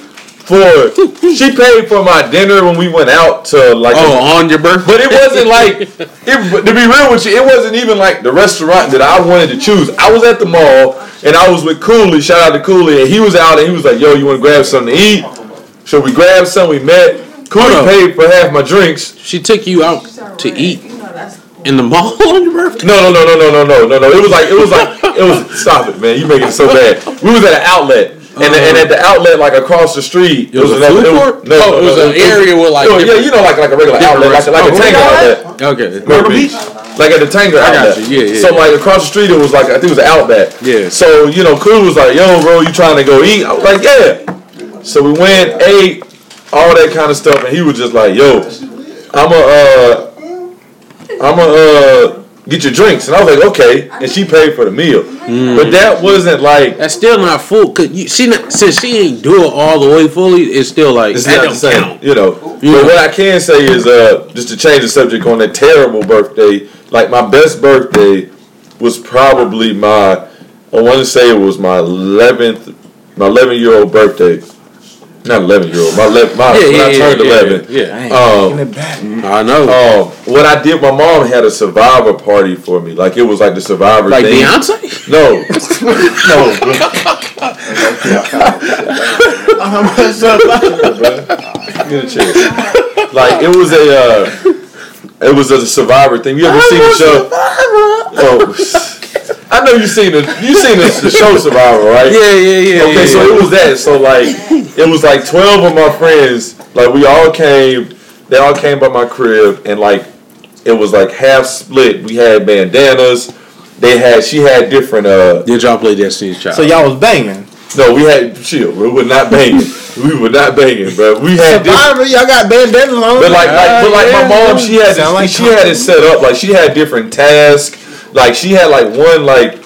S3: for she paid for my dinner when we went out to like.
S4: Oh, on your birthday.
S3: But it wasn't like it, to be real with you, it wasn't even like the restaurant that I wanted to choose. I was at the mall and I was with Cooley. Shout out to Cooley, and he was out and he was like, "Yo, you want to grab something to eat?" So we grabbed something. We met. Cooley paid for half my drinks.
S4: She took you out to eat in the mall on your birthday.
S3: No, no, no, no, no, no, no, no, no. It was like it was like it was. Stop it, man! You making it so bad. We was at an outlet. And, and at the outlet, like across the street,
S4: It was a food court? Oh, it was an area with, like,
S3: No, yeah, you know, like like a regular outlet, like, like a
S4: restaurants.
S3: Tanger
S4: Oh,
S3: outlet.
S4: Okay.
S3: Myrtle Beach. Like at the Tanger
S4: I got
S3: outlet.
S4: you. Yeah, yeah,
S3: So like across the street, it was like I think it was an outlet.
S4: Yeah.
S3: So you know, Cool was like, "Yo, bro, you trying to go eat?" I was like, "Yeah." So we went, ate, all that kind of stuff, and he was just like, "Yo, I'm a, uh, I'm a, uh, get your drinks, and I was like, okay, and she paid for the meal,
S4: Mm.
S3: but that wasn't like
S4: That's still not full. Cause you, she not, since she ain't do it all the way fully, it's still like
S3: it's
S4: that
S3: not the same,
S4: count.
S3: you know.
S4: Yeah.
S3: But what I can say is, uh, just to change the subject on that terrible birthday, like my best birthday was probably my, I want to say it was my eleventh, my eleven year old birthday. Not eleven year old. My, le- my
S4: Yeah,
S3: when
S4: yeah,
S3: I
S4: yeah,
S3: turned
S4: yeah,
S3: eleven.
S4: Yeah,
S5: Dang,
S3: Um,
S5: taking it back.
S4: I know.
S3: Um, what I did, my mom had a survivor party for me. Like it was like the survivor
S4: like
S3: thing.
S4: Beyonce.
S3: No, no, Get a chair. Like it was a, uh, it was a survivor thing. You ever seen the show? Oh, I know you seen the you seen the, the show Survivor, right?
S4: Yeah, yeah, yeah.
S3: Okay,
S4: yeah,
S3: so
S4: yeah.
S3: it was that. So like, it was like twelve of my friends. Like we all came. They all came by my crib, and like, it was like half split. We had bandanas. They had. She had different. Uh,
S4: Did y'all play Destiny's Child?
S5: So y'all was banging.
S3: no, we had. Chill. We were not banging. we were not banging, but We had different.
S5: Survivor, y'all got bandanas on.
S3: But like, like, but like my mom, she had
S5: Sound like
S3: she had it set up. Like she had different tasks. Like she had like one like.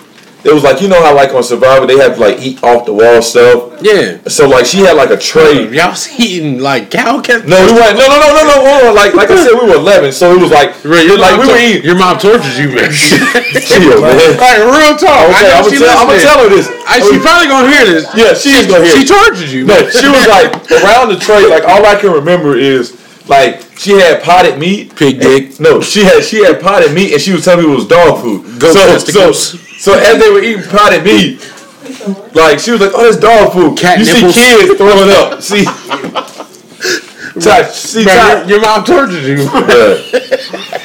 S3: It was like you know how like on Survivor they have to like eat off the wall stuff.
S4: yeah.
S3: So like she had like a tray.
S4: Y'all was eating like cow cat.
S3: No, we weren't. No, no, no, no, no. hold on. Like, like I said, we were eleven, so it was like,
S4: Right, your
S3: like we were eating.
S4: Your mom tortures you, man.
S3: Chill, man.
S4: like real talk.
S3: Okay,
S4: I
S3: I'm
S4: she
S3: gonna tell, I'm gonna tell her this.
S4: I, she probably gonna hear this.
S3: Yeah, she is gonna hear.
S4: She
S3: it.
S4: tortured you.
S3: No, she was like around the tray. Like all I can remember is like she had potted meat.
S4: Pig dick.
S3: No, she had she had potted meat, and she was telling me it was dog food.
S4: Goat
S3: so, so, so as they were eating potted meat, like she was like, "Oh, that's dog food."
S4: Cat
S3: you
S4: nipples.
S3: see kids throwing up. See, Ty, see, Ty,
S4: your, your mom tortured you.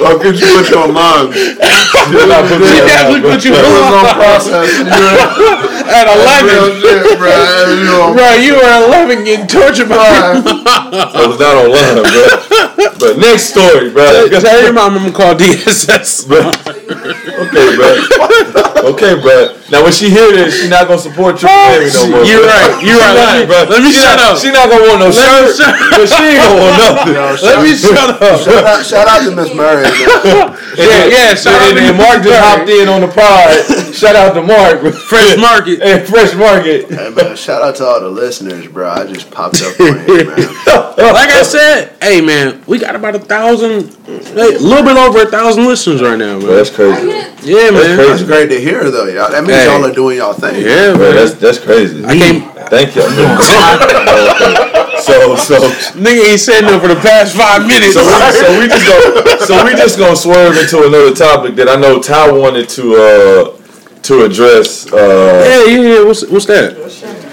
S6: I'll get you put you on mine.
S3: Did not put me
S4: She definitely put you on
S6: on process.
S4: At
S6: real
S4: 11.
S6: shit, bro. You know,
S4: Bro, you were 11 getting tortured by
S3: I was not online, bro. But next story, bro.
S4: Tell your mom I'm gonna call DSS. Bro.
S3: Okay, bro. Okay, bro. Now when she hear this, she not gonna support your oh, family no more.
S4: You're right. You're right. Let me-
S3: bro.
S4: let me shut up.
S3: She not gonna want no shirt, but she ain't gonna want nothing.
S4: Let me shut up.
S6: shout out, shout out to Miss Murray.
S3: Yeah,
S4: yeah, shout out
S3: and,
S4: to
S3: and Mark just
S4: Murray.
S3: hopped in on the pod. Shout out to Mark.
S4: Fresh Market.
S3: And Fresh Market.
S6: Hey, man, shout out to all the listeners, bro. I just popped up on here, man.
S4: Like I said, hey man, we got about a thousand, a little bit over a thousand listeners right now,
S3: Bro,
S4: man.
S3: that's crazy.
S4: Yeah, man.
S3: crazy.
S6: That's great to hear, though, y'all. That means
S4: Hey.
S6: y'all are doing y'all thing.
S4: Yeah,
S3: Bro,
S4: man.
S3: that's that's crazy.
S4: I can't.
S3: Thank you. so so
S4: Nigga ain't said no for the past five minutes.
S3: So we, so we just go. So we just gonna swerve into another topic that I know Ty wanted to uh to address. Uh,
S4: yeah, yeah, yeah. What's what's that?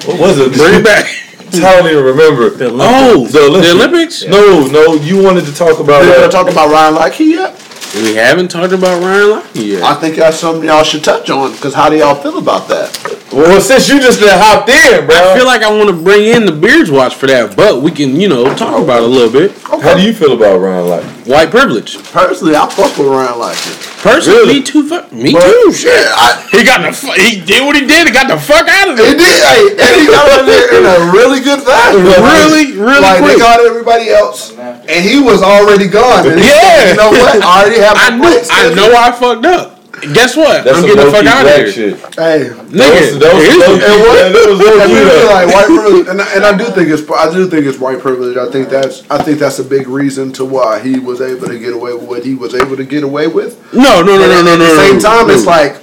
S3: what was it?
S4: Bring it back.
S3: Ty don't even remember.
S4: Oh,
S3: The Olympics.
S4: the Olympics.
S3: No, no. You wanted to talk about.
S6: Did
S3: Uh,
S6: y'all talk about Ryan Lochte yet?
S4: We haven't talked about Ryan Lochte yet.
S6: I think that's something y'all should touch on. Because how do y'all feel about that?
S3: Well, since you just been hopped in, bro.
S4: I feel like I want to bring in the Beards Watch for that, but we can, you know, talk about it a little bit.
S3: How do you feel about Ryan Lochte?
S4: White privilege.
S6: Personally, I fuck with Ryan Lochte.
S4: Personally,
S3: Really?
S4: me too. Fuck, me
S6: But,
S4: too.
S6: shit, I,
S4: He got the. Fu- he did what he did. He got the fuck out of there.
S6: He
S4: there.
S6: did, hey, and he got out there in a really good fashion.
S4: Really, really
S6: like
S4: quick.
S6: they got everybody else, and he was already gone. And he
S4: Yeah.
S6: said, you know what? I already have.
S4: I
S6: my
S4: knew.
S6: plans
S4: I
S6: scheduled."
S4: know I fucked up. Guess what?
S3: That's
S4: I'm getting the fuck out of here.
S3: shit.
S6: Hey,
S4: Nigga,
S3: That was-
S4: here's
S3: that was-
S4: the-
S6: and what?
S3: Yeah, that was low
S6: I
S3: key
S6: mean, like white privilege, and, I- and I do think it's I do think it's white privilege. I think that's I think that's a big reason to why he was able to get away with what he was able to get away with.
S4: no, no, no, no, no, no.
S6: At the same
S4: no,
S6: time,
S4: no.
S6: it's like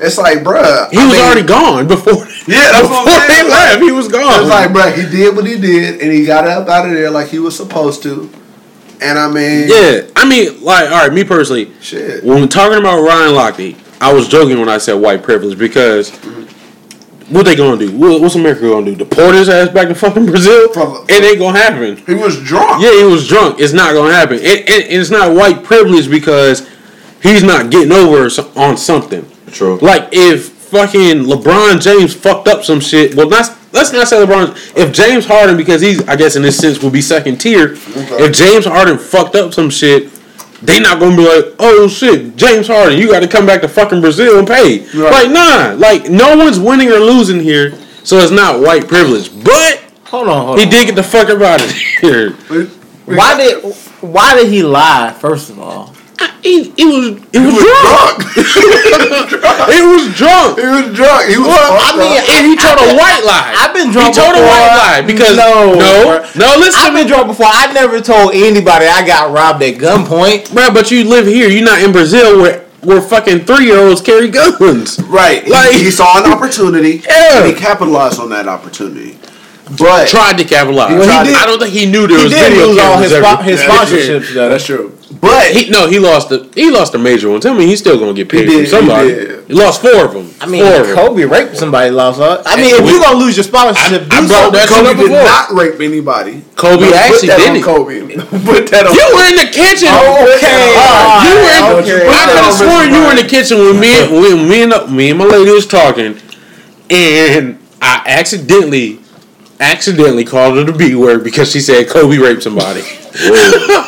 S6: it's like, bruh.
S4: he
S6: I
S4: was
S6: mean,
S4: already gone before.
S6: Yeah, that's what I'm
S4: before
S6: saying.
S4: they left. He was gone.
S6: It's like, bruh, he did what he did, and he got up out of there like he was supposed to. And I mean,
S4: yeah, I mean, like, all right, me personally,
S6: shit.
S4: when we're talking about Ryan Lochte, I was joking when I said white privilege because mm-hmm. what they gonna do? What, what's America gonna do? Deport his ass back to fucking Brazil?
S6: From-
S4: it ain't gonna happen.
S6: He was drunk.
S4: Yeah, he was drunk. It's not gonna happen. It, it, it's not white privilege because he's not getting over on something.
S3: True.
S4: Like if fucking LeBron James fucked up some shit. Well, not let's not say LeBron. If James Harden, because he's I guess in this sense will be second tier. If James Harden fucked up some shit, they not gonna be like, oh shit, James Harden, you got to come back to fucking Brazil and pay.
S6: Right.
S4: Like nah, like no one's winning or losing here, so it's not white privilege. But
S5: Hold on, hold
S4: he
S5: on.
S4: did get the fuck up out of here.
S5: Why did why did he lie? First of all,
S4: He, he was he was drunk. He was drunk.
S6: He was drunk. He was.
S5: Well, I mean.
S4: And he told a white lie.
S5: I've been drunk
S4: He told a white lie because
S5: No,
S4: no, no. Listen,
S5: I've been drunk before. I never told anybody I got robbed at gunpoint.
S4: bro. But you live here. You're not in Brazil where where fucking three year olds carry guns.
S6: Right.
S4: Like-
S6: he, saw an opportunity.
S4: Yeah.
S6: And he capitalized on that opportunity. But
S4: Tried to capitalize.
S6: Well, he did-
S4: I don't think he knew there
S5: He
S4: was
S5: did
S4: video
S5: lose all his
S4: every-
S5: spo- his
S6: Yeah,
S5: sponsorships. though.
S6: that's true. But
S4: He, no, he lost the he lost a major one. Tell me he's still gonna get paid
S6: He
S4: from
S6: did, he
S4: somebody. He, lost four of them.
S5: I mean,
S4: four.
S5: Kobe raped somebody lost. Huh? I mean, if
S4: we-
S5: you're gonna lose your sponsorship,
S4: I- I brought that
S6: Kobe did
S4: before.
S6: not rape anybody.
S4: Kobe
S6: Put
S4: actually
S6: that
S4: did
S6: on
S4: it.
S6: Kobe. Put that on.
S4: You were in the kitchen.
S5: Oh, okay,
S6: Alright,
S4: You were. In,
S6: alright,
S5: okay.
S4: I could have
S6: Put that on
S4: sworn you were in the kitchen when me, when me and me and my lady was talking, and I accidentally, accidentally called her the B word because she said Kobe raped somebody.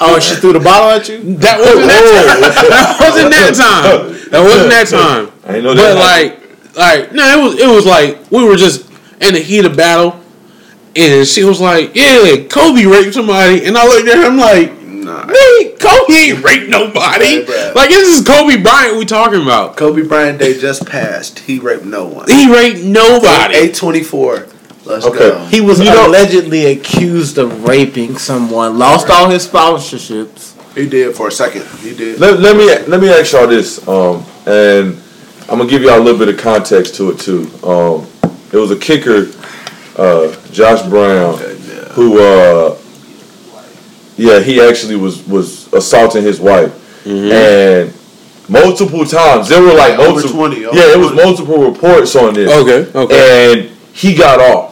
S5: Oh, she threw the bottle at you.
S4: That wasn't that time. That wasn't that time. That wasn't that time.
S3: I know
S4: But
S3: that.
S4: like, like no, it was it was like we were just in the heat of battle, and she was like, "Yeah, Kobe raped somebody," and I looked at him like,
S6: Nah.
S4: "Me, Kobe ain't raped nobody.
S6: Right.
S4: Like this is Kobe Bryant we talking about.
S6: Kobe Bryant Day just passed. He raped no one.
S4: He raped nobody.
S6: Eight twenty four. Let's
S3: Okay.
S6: go.
S5: He was
S3: You know-
S5: allegedly accused of raping someone. Lost all his sponsorships.
S6: He did for a second. He did.
S3: Let, let me let me ask y'all this, um, and I'm gonna give y'all a little bit of context to it too. Um, it was a kicker, uh, Josh Brown, who, uh, yeah, he actually was was assaulting his wife, and multiple times there were like
S6: Over
S3: multiple,
S6: 20, over
S3: yeah, it was
S6: 20.
S3: multiple reports on this.
S4: Okay, okay.
S3: and he got off.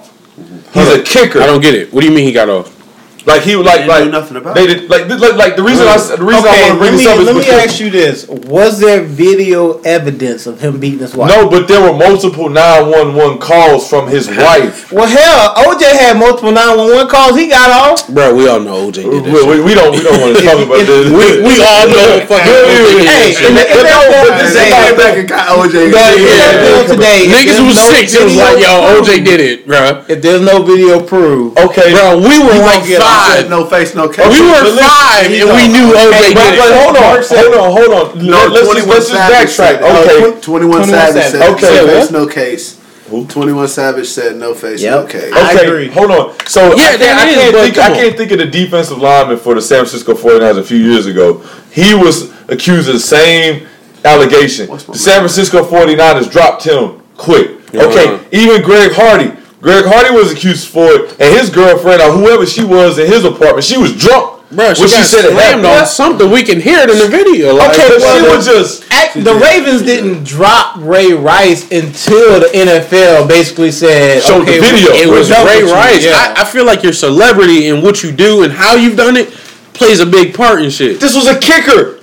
S3: He's a kicker.
S4: I don't get it. What do you mean he got off?
S3: Like he like like
S6: nothing about
S3: they did like like, like the reason I s- the reason I
S5: Okay,
S3: want to bring
S5: let me,
S3: this up is
S5: let me
S3: because
S5: ask you this: Was there video evidence of him beating his wife?
S3: no, but there were multiple nine one one calls from his wife.
S5: Well, hell, OJ had multiple 911 calls. He got off.
S4: Bro, we all know OJ
S3: We,
S4: did that. shit.
S3: we, we don't we don't want to talk about this.
S4: We, we all know fucking OJ did that
S5: Hey,
S4: shit.
S5: in the- in
S3: But no,
S5: that
S3: but
S5: film
S3: this is
S5: today-
S6: back and got OJ.
S5: in that
S4: yeah.
S5: today,
S4: Niggas was
S5: no
S4: six. It was like, yo, OJ did it, bro.
S5: If there's no video proof,
S3: Okay,
S4: Bro, we were like
S5: gonna get
S4: five.
S6: No face, no case.
S4: We were five, and we knew OJ
S3: But,
S4: did
S3: but
S4: it.
S3: hold on, hold on, hold on.
S6: No,
S3: Let, us just,
S6: 21
S3: let's just
S6: Savage
S3: backtrack.
S6: said-
S3: Okay,
S6: tw- 21
S5: 21
S6: Savage
S5: Savage.
S6: said
S3: Okay,
S6: no face, no case.
S3: Who?
S6: 21 Savage said no face, no case.
S3: Okay, hold on. So
S4: Yeah,
S3: I can't, I can't
S4: but
S3: think I can't think of the defensive lineman for the San Francisco 49ers a few years ago. He was accused of the same allegation. The San Francisco 49ers dropped him quick. Okay, even Greg Hardy. Greg Hardy was accused for it, and his girlfriend or whoever she was in his apartment, she was drunk.
S4: Bro, she
S3: when
S4: got
S3: said it
S4: slammed
S3: happened.
S4: on something. We can hear it in the video. Like,
S3: Okay, but she
S5: well,
S3: was just
S5: Act, the Ravens didn't drop Ray Rice until the NFL basically said,
S3: Showed the video.
S4: it was
S5: done
S4: Ray
S5: with you.
S4: Rice.
S5: Yeah.
S4: I, I feel like your celebrity and what you do and how you've done it plays a big part in shit.
S3: this was a kicker.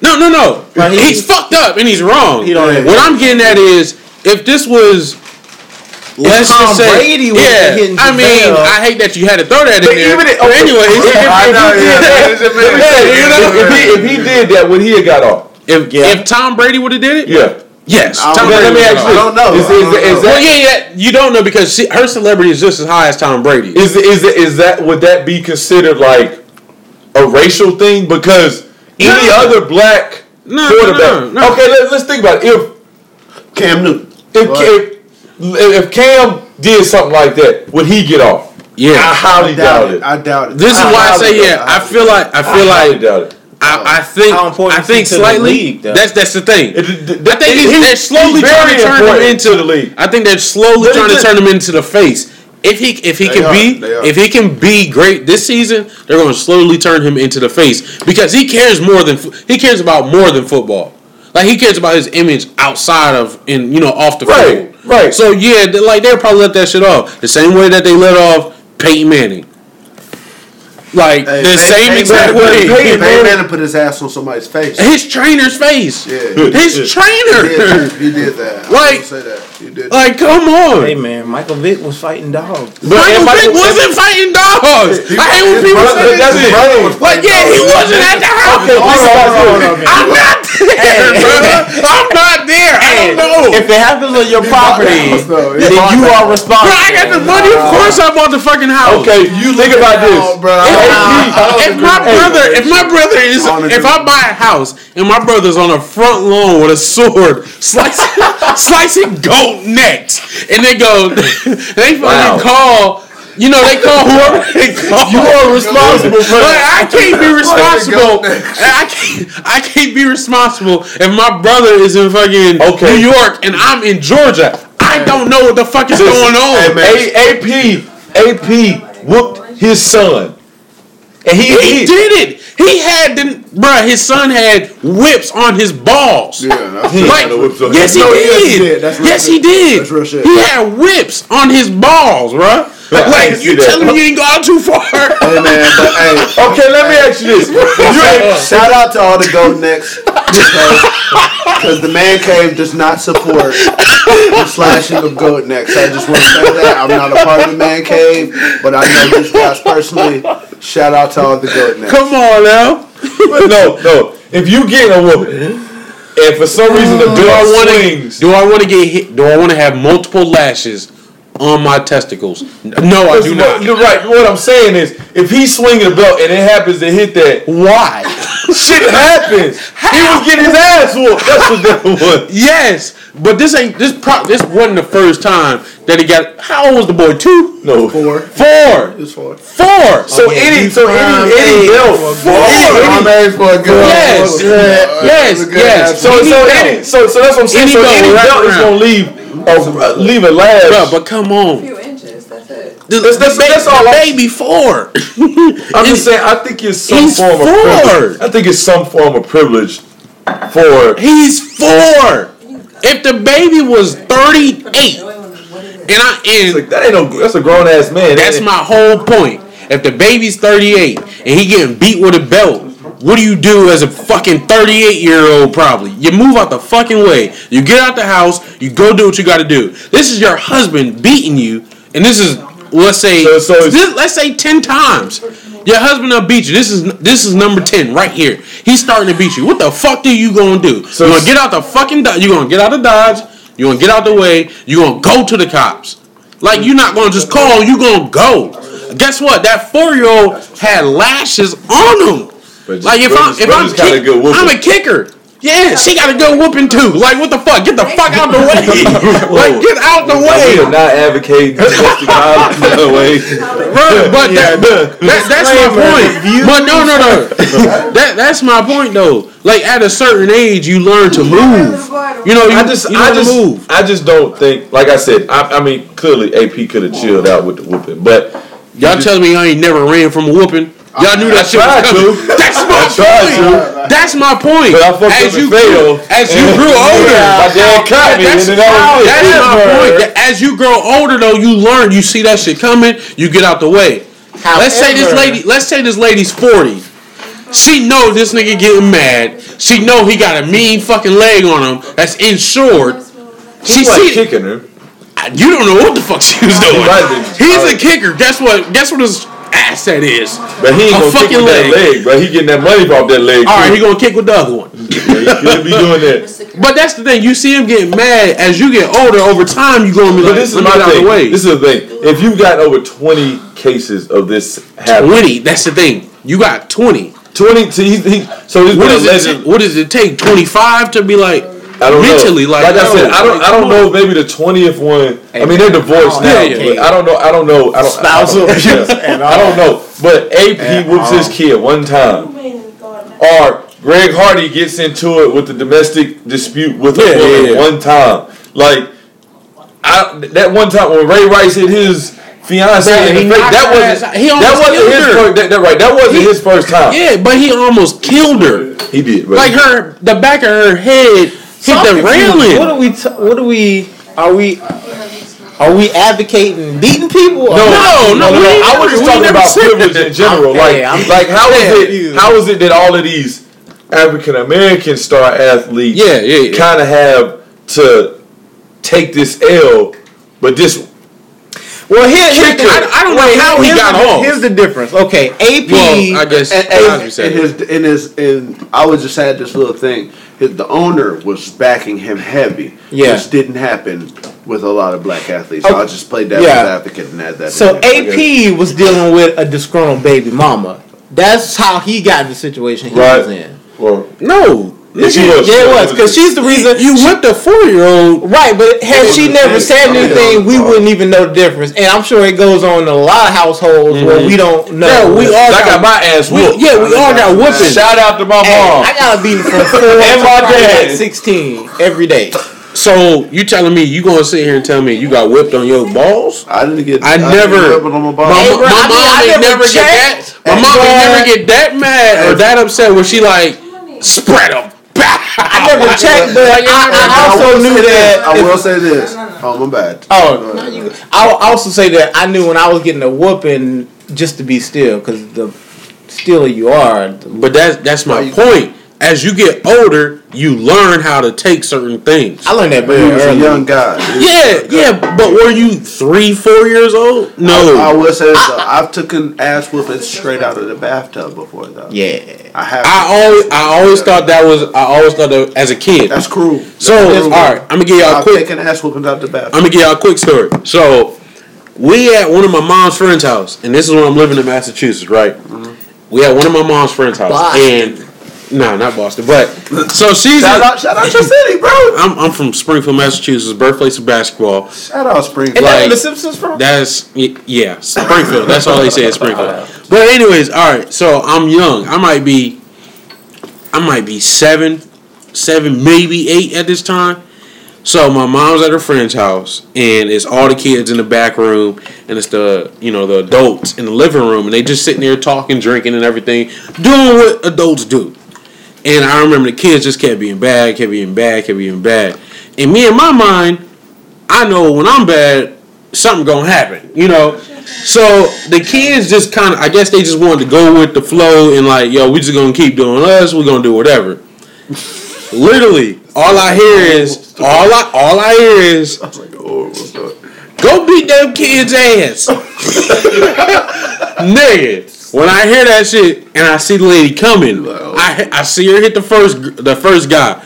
S4: No, no, no.
S5: But he-
S4: he's fucked up and he's wrong.
S5: He don't
S4: what I'm getting at is if this was. Let's
S5: Tom
S4: just say,
S5: Brady was
S4: yeah.
S5: hitting
S4: I mean,
S5: Gisele-
S4: I hate that you had to throw that in
S3: But
S4: there.
S3: even it-
S4: but
S3: okay.
S4: anyways, if,
S6: I know,
S3: If he
S6: yeah,
S3: did that- let me
S6: minute.
S3: say,
S4: You know?
S3: if he if he did that, would he have got off?
S4: if,
S5: Yeah.
S4: if Tom Brady would have did it,
S3: Yeah.
S4: yes.
S6: I
S4: Tom
S6: don't
S3: Let me ask you.
S6: I don't know.
S3: Is,
S6: I
S3: is,
S6: don't
S3: is
S6: know.
S3: that
S4: Well, yeah, yeah. You don't know because she, her celebrity is just as high as Tom Brady.
S3: Is is is that would that be considered like a racial thing? Because any other black
S4: No, no,
S3: quarterback.
S4: no, no.
S3: Okay, let, let's think about it. If
S6: Cam Newton.
S3: if, if if Cam did something like that, would he get off?
S4: yeah.
S3: I highly
S6: I doubt
S3: doubt
S6: it.
S3: it.
S6: I doubt it.
S4: this is why I say yeah. I feel like I
S3: I
S4: feel
S3: highly
S4: like
S3: doubt it.
S4: I, I think I think slightly.
S5: league,
S4: that's that's the thing.
S3: It- it-
S4: I think he's,
S3: he's-
S4: they're slowly
S3: he's
S4: trying to turn him into
S3: the league.
S4: I think they're slowly trying to turn him into the face. If he if he
S6: They
S4: can
S6: are,
S4: be if he can be great this season, they're going to slowly turn him into the face because he cares more than he cares about more than football. Like he cares about his image outside of in you know off the
S3: Right,
S4: field.
S3: Right.
S4: So yeah, they- like they'll probably let that shit off the same way that they let off Peyton Manning. Like
S6: Hey,
S4: the
S6: Peyton-
S4: same
S6: Peyton
S4: exact
S6: Manning-
S4: way.
S6: Peyton
S3: Manning-
S6: Manning put his ass on somebody's face.
S4: His trainer's face.
S6: Yeah.
S4: His
S6: He
S4: trainer.
S6: did, he did that. I
S4: Like-
S6: will say that. He did.
S4: Like, come on.
S5: Hey man, Michael Vick was fighting dogs.
S4: Michael Vick wasn't fighting dogs. I hate when people
S3: brother-
S4: say
S3: that's
S4: that
S3: his
S4: shit.
S3: brother was
S4: Like, yeah, he wasn't at the house.
S3: Okay, hold on, hold on,
S4: I'm not there, brother. I'm not there. I don't know.
S5: If it happens on your property,
S6: house, though.
S5: Then you are
S6: house.
S5: responsible.
S4: Bro, I got the money. Of course, I bought the fucking house.
S3: Okay, you think about this.
S6: Bro.
S4: If my brother, if my brother is, if I buy a house and my brother's on a front lawn with a sword, slicing, slicing goat necks, and they go, they fucking
S3: Wow.
S4: call. You know, they call whoever they call.
S5: You are responsible for
S4: But. I can't be responsible. I can't. I can't be responsible if my brother is in fucking
S3: Okay.
S4: New York and I'm in Georgia. I don't know what the fuck is
S3: Listen,
S4: going on.
S3: A- AP, AP whooped his son. And he,
S4: He did it. He had the bruh. His son had whips on his balls.
S6: Yeah, that's
S3: He
S4: Like,
S3: had no whips on
S4: yes, he
S6: No,
S4: did.
S6: yes, he did. That's
S4: yes, he did.
S6: That's real shit.
S4: He had whips on his balls, bruh.
S3: I
S4: Like you telling me you ain't gone too far?
S6: Hey man, but hey,
S3: Okay, let me ask you this.
S6: shout out to all the goat necks because the man cave does not support the slashing of goat necks. I just want to say that I'm not a part of the man cave, but I know these guys personally. Shout out to all the goat necks.
S4: Come on now.
S3: no, no. If you get a woman, and for some reason the oh,
S4: Do I
S3: belt
S4: want
S3: swings,
S4: to? Do I want to get hit? Do I want to have multiple lashes on my testicles? No, I do not.
S3: You're right. What I'm saying is, if he's swinging the belt and it happens to hit that,
S4: Why?
S3: shit happens. He was getting his ass whooped. That's what that was.
S4: Yes, but this ain't this. Pro, this wasn't the first time that he got. How old was the boy? Two,
S3: No.
S6: Four.
S4: four,
S6: It's four.
S4: four.
S3: So oh,
S5: yeah,
S3: any, so
S5: prime
S3: any, any belt,
S5: for a
S3: any, any,
S6: I'm age for a good.
S4: Yes. Yes,
S6: That's
S4: yes.
S3: so so any, so so that's what I'm saying.
S4: Any
S3: So
S4: belt
S3: any
S4: wrap
S3: belt is gonna leave Oh, a, leave it lash.
S4: Bruh, but come on.
S7: A
S4: on.
S7: few inches, that's it.
S4: The,
S3: That's-
S4: the
S3: that's-
S4: ba-
S3: that's all
S4: the
S3: I'm-
S4: baby four.
S3: I'm
S4: It's-
S3: just saying. I think it's some
S4: He's
S3: form of
S4: four.
S3: privilege. I think it's some form of privilege for.
S4: He's four. If the baby was thirty-eight, and I
S3: It's
S4: and
S3: like that ain't no. That's a grown ass man.
S4: That's my whole point. If the baby's 38 and he getting beat with a belt, what do you do as a fucking 38 year old probably? You move out the fucking way. You get out the house, you go do what you gotta do. This is your husband beating you, and this is let's say
S3: So- so
S4: this, let's say 10 times. Your husband will beat you. This is this is number 10 right here. He's starting to beat you. What the fuck do you gonna do?
S3: So
S4: you gonna get out the fucking do- you gonna get out of Dodge, you gonna get out the way, you gonna go to the cops. Like you're not gonna just call, you gonna go. Guess what? That four year old had lashes on him.
S3: But
S4: Like if I'm
S3: Brothers-
S4: if I'm
S3: a
S4: kick,
S3: good.
S4: I'm a kicker. Yeah, she got a good whooping too. Like what the fuck? Get the fuck out the way. like get out the
S3: We are
S4: way.
S3: not advocating domestic violence by the way.
S4: Bro, but that, that, that's my point. But no, no, no. That that's my point though. Like at a certain age, you learn to move. You know, you,
S3: I just,
S4: you
S3: I
S4: learn to
S3: just,
S4: move.
S3: I just don't think. Like I said, I, I mean, clearly AP could have chilled out with the whooping, but
S4: Y'all telling me I ain't never ran from a whooping? Y'all knew that shit was
S3: tried
S4: coming.
S3: to.
S4: That's my
S3: tried
S4: point. That's my point.
S3: But I fucked
S4: as
S3: up
S4: you
S3: and failed.
S4: grew, as you grew older,
S3: my dad caught me, and
S4: that's,
S3: then that was
S4: that's my point. As you grow older, though, you learn. You see that shit coming. You get out the way. let's say this lady. Let's say this lady's forty. She know this nigga getting mad. She know he got a mean fucking leg on him that's insured. She
S3: He's like
S4: see
S3: kicking her.
S4: you don't know what the fuck she was doing.
S3: might have been.
S4: He's a kicker. Guess what? Guess what his asset is?
S3: But he ain't
S4: A
S3: gonna kick
S4: fucking
S3: with that
S4: leg.
S3: leg, bro. He getting that money off that leg.
S4: All right, he gonna kick with the other one.
S3: Yeah, he could be doing that.
S4: But that's the thing. You see him getting mad as you get older. Over time, you gonna be
S3: But
S4: like,
S3: this is my thing.
S4: the way."
S3: This is the thing. If you've got over twenty cases of this happening,
S4: Twenty. That's the thing. You got twenty.
S3: twenty. So, he, he, so this
S4: What does it?
S3: alleged-
S4: what does it take? Twenty five to be like
S3: I don't
S4: mentally
S3: know.
S4: like.
S3: like I said, I don't. I don't know. Maybe the twentieth one. I mean, they're divorced now.
S5: yeah,
S3: but I don't know. I don't know. I don't.
S5: Spousal
S3: I don't,
S5: abuse
S3: I don't know. But AP
S5: And
S3: whoops his kid one time, or Greg Hardy gets into it with the domestic dispute with a woman
S4: yeah, yeah.
S3: one time. Like, I that one time when Ray Rice hit his fiance in the face, that wasn't
S4: he
S3: that
S4: almost
S3: wasn't his
S4: her.
S3: first. That, that right. That wasn't
S4: He-
S3: his first time.
S4: Yeah, but he almost killed her.
S3: He did.
S4: Like her, the back of her head hit the railing.
S5: What are we? T- what are we? Are we? Are we advocating beating people?
S3: No,
S4: No, no, ain't
S3: I was just talking about privilege in general. Like, like how is it? How is it that all of these African American star athletes,
S4: yeah, yeah.
S3: kind of have to take this L, but this
S5: Well, here, here's
S3: Kicker.
S4: I- I don't know
S5: wait,
S4: how he got
S5: the,
S4: off.
S5: Here's the difference. Okay, AP.
S4: Well, I guess
S6: And,
S4: Cosby
S6: and,
S4: said
S6: and his in his and I was just had this little thing. His, the owner was backing him heavy,
S5: Yeah.
S6: which didn't happen with a lot of black athletes. So oh, I
S5: Okay.
S6: just played that
S5: Yeah.
S6: advocate and add that.
S5: so
S6: in.
S5: AP was dealing with a disgruntled baby mama. That's how he got in the situation he
S3: Right.
S5: was in.
S3: well,
S4: No.
S3: Yeah, she was.
S5: Yeah, it was because she's the reason.
S4: You whipped a four year old.
S5: Right, but had she never said anything, we wouldn't even know the difference. And I'm sure it goes on in a lot of households where mm-hmm. we don't know.
S4: Yeah, we all
S3: I
S4: got,
S3: got my ass
S4: we,
S3: whooped.
S4: yeah, we all got whooping.
S3: Shout out to my
S5: Hey,
S3: mom.
S5: I got a beating from four
S3: And
S5: to
S3: my dad.
S5: like sixteen every day.
S4: So you telling me you gonna sit here and tell me you got whipped on your balls?
S6: I didn't get.
S4: I
S6: didn't
S4: never-
S6: get whipped on my ball.
S4: My,
S5: Hey,
S4: my
S5: bro, I mean,
S4: mom
S5: I
S4: ain't
S5: never
S4: never get that.
S5: checked.
S4: My
S5: Hey,
S4: mom
S5: bro.
S4: ain't never get that mad or that upset where she like spread them.
S5: I never checked, but I, I also
S6: will
S5: knew
S6: say
S5: that.
S6: this. I will say this. Oh, my bad.
S5: Oh, no, you, I will also say that I knew when I was getting a whooping just to be still, because the stiller you are, the
S4: But that's that's my
S6: you-
S4: point. As you get older, you learn how to take certain things.
S5: I learned that
S6: But he
S5: very
S6: was a young guy.
S4: Yeah, yeah, but were you three, four years old?
S6: I,
S4: No.
S6: will say this. though. I've taken ass whooping straight out of the bathtub before, though.
S5: Yeah.
S6: I have.
S4: I always I always thought that was I always thought that as a kid.
S6: That's cruel.
S4: So
S6: That's
S4: all
S6: cruel.
S4: right, I'm gonna give y'all a
S6: I've
S4: quick
S6: taken ass whoopings out the bathroom.
S4: I'm gonna give y'all a quick story. So, we at one of my mom's friends' house, and this is when I'm living in Massachusetts, right? Mm-hmm. We at one of my mom's friends' house,
S5: Boston.
S4: and no, not Boston, but so she's.
S6: Shout
S4: in-
S6: out, shout out your city, bro.
S4: I'm I'm from Springfield, Massachusetts, birthplace of basketball.
S6: Shout out Springfield.
S5: That's
S4: Like-
S5: where the Simpsons from?
S4: That's y- yeah, Springfield. That's all they say is Springfield. But anyways, all right. So I'm young. I might be, I might be seven, seven, maybe eight at this time. So my mom's at her friend's house, and it's all the kids in the back room, and it's the you know the adults in the living room, and they just sitting there talking, drinking, and everything, doing what adults do. And I remember the kids just kept being bad, kept being bad, kept being bad. And me in my mind, I know when I'm bad, something gonna happen, you know. So the kids just kind of, I guess they just wanted to go with the flow and like, yo, we just gonna keep doing us. we're gonna do whatever. Literally, all I hear is all I all I hear is go beat them kids' ass, nigga. When I hear that shit and I see the lady coming, I I see her hit the first the first guy,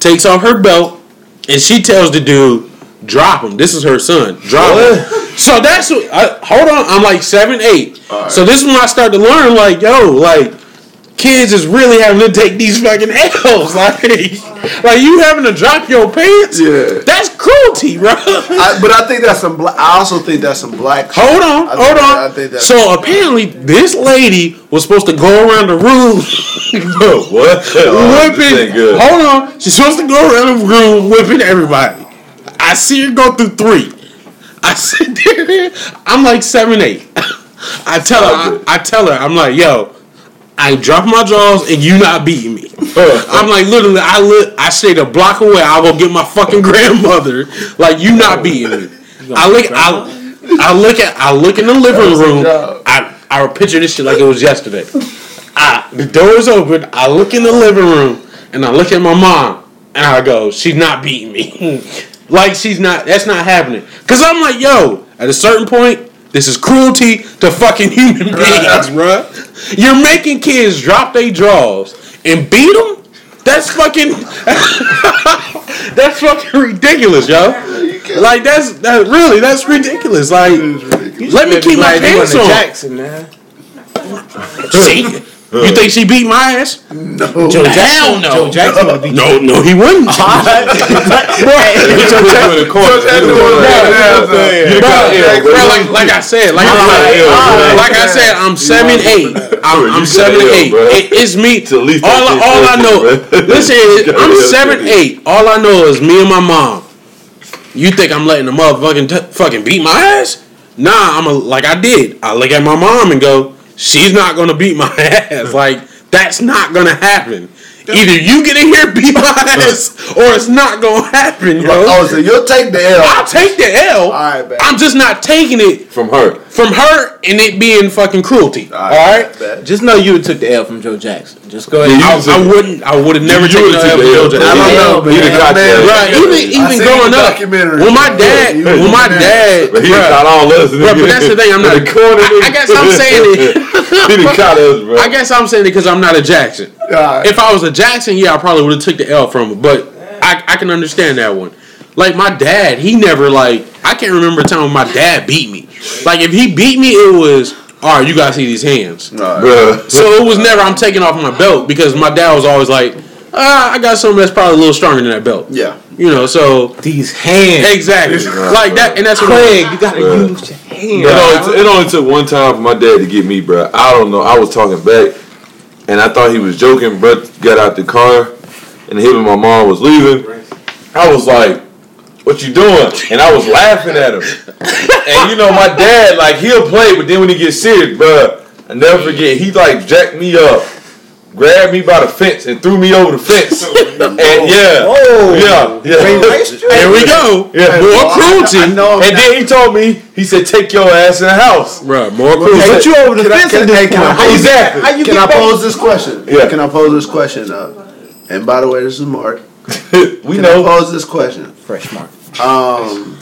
S4: takes off her belt, and she tells the dude, drop him. This is her son. Drop him. So that's what. I, hold on, I'm like seven, eight. So this is when I start to learn, like, yo, like. Kids is really having to take these fucking L's, like, like you having to drop your pants.
S6: Yeah.
S4: that's cruelty, bro.
S6: I, but I think that's some. Bla- I also think that's some black. shit.
S4: Hold on, hold on.
S6: I think that's
S4: so apparently, this lady was supposed to go around the room
S3: what? Oh,
S4: whipping. Hold on, she's supposed to go around the room whipping everybody. I see her go through three. I sit there. I'm like seven, eight. I tell her. I, I tell her. I'm like, yo. I drop my jaws and you not beating me. I'm like literally, I li- I stayed a block away. I'll go get my fucking grandmother. Like you not beating me. I look, I, I look at, I look in the living room. I, I picture this shit like it was yesterday. I, the door is open. I look in the living room and I look at my mom and I go, she's not beating me. like she's not. That's not happening. Cause I'm like, yo, at a certain point, this is cruelty to fucking human beings, bruh. You're making kids drop their jaws and beat them. That's fucking. that's fucking ridiculous, yo. Like that's that really that's ridiculous. Like, let me keep my pants on.
S5: Jackson, man.
S4: See, you think she beat my ass?
S6: no.
S5: Joe
S4: Hell
S5: Jackson,
S4: no.
S5: Joe Jackson would be.
S4: No, no, he wouldn't.
S3: You got L,
S4: Bro,
S3: bro.
S4: like, like I said, like,
S3: You
S4: I, like, like I said, I'm seven eight. I'm, I'm seven eight. It, it's me.
S3: To at least
S4: all I, all I know. Listen, I'm seven eight. All I know is me and my mom. You think I'm letting the motherfucking t- fucking beat my ass? Nah, I'm a like I did. I look at my mom and go, she's not gonna beat my ass. Like that's not gonna happen. Either you get in here beat my ass, or it's not gonna happen, yo.
S6: Oh, so you'll take the L.
S4: I'll take the L.
S6: Alright, man.
S4: I'm just not taking it
S3: From her.
S4: From her and it being fucking cruelty. All right.
S6: Bet.
S5: Just know you took the L from Joe Jackson. Just go ahead.
S3: Yeah,
S4: I, I wouldn't. I would have never
S3: You
S4: taken
S3: would've
S4: no
S3: took the
S4: L
S3: L,
S4: from Joe
S3: but
S6: I
S4: Jackson.
S6: don't know, but
S3: He
S6: man.
S3: done got
S6: Man,
S3: that.
S4: Right, even even
S6: seen
S4: growing up,
S6: documentary.
S4: when my dad,
S6: you
S4: when my dad,
S3: But he
S4: bruh,
S3: done caught all us.
S4: Bruh, but that's the thing, I'm not-
S3: In the
S4: I- I guess I'm saying it-
S3: he done caught us, bro.
S4: I guess I'm saying it because I'm not a Jackson.
S6: Alright.
S4: If I was a Jackson, yeah, I probably would have took the L from him. But I, I can understand that one. Like my dad, he never like I can't remember a time when my dad beat me. Like if he beat me, it was all right. You gotta see these hands.
S3: Bruh.
S4: So it was never I'm taking off my belt because my dad was always like, ah, I got something that's probably a little stronger than that belt.
S6: Yeah.
S4: You know, so
S5: These hands.
S4: exactly like that, and that's what
S5: Craig, you gotta
S3: Bruh.
S5: use your hands.
S3: It only, t- it only took one time for my dad to get me, bro. I don't know. I was talking back, and I thought he was joking. Bro got out the car, and him and my mom was leaving. I was like, "What you doing?" And I was laughing at him. And you know, my dad, like he'll play, but then when he gets serious, bro, I never forget. He like jacked me up, grabbed me by the fence, and threw me over the fence. and yeah,
S5: Oh.
S3: yeah, yeah.
S4: Here we go.
S3: Yeah.
S4: More cruelty.
S6: I know.
S3: And then he told me, he said, "Take your ass in the house."
S4: Bruh, more cruelty.
S5: Put you over the
S6: Can I-
S5: fence
S6: can-
S5: and
S6: hey,
S5: then
S6: can I-
S5: how you
S3: Exactly.
S5: How you
S6: Can
S5: get
S6: I
S5: back?
S6: pose this question?
S3: Yeah.
S6: Can I pose this question? Uh, and by the way, this is Mark.
S3: we
S6: Can
S3: know.
S6: I pose this question?
S5: Fresh mark.
S6: Um,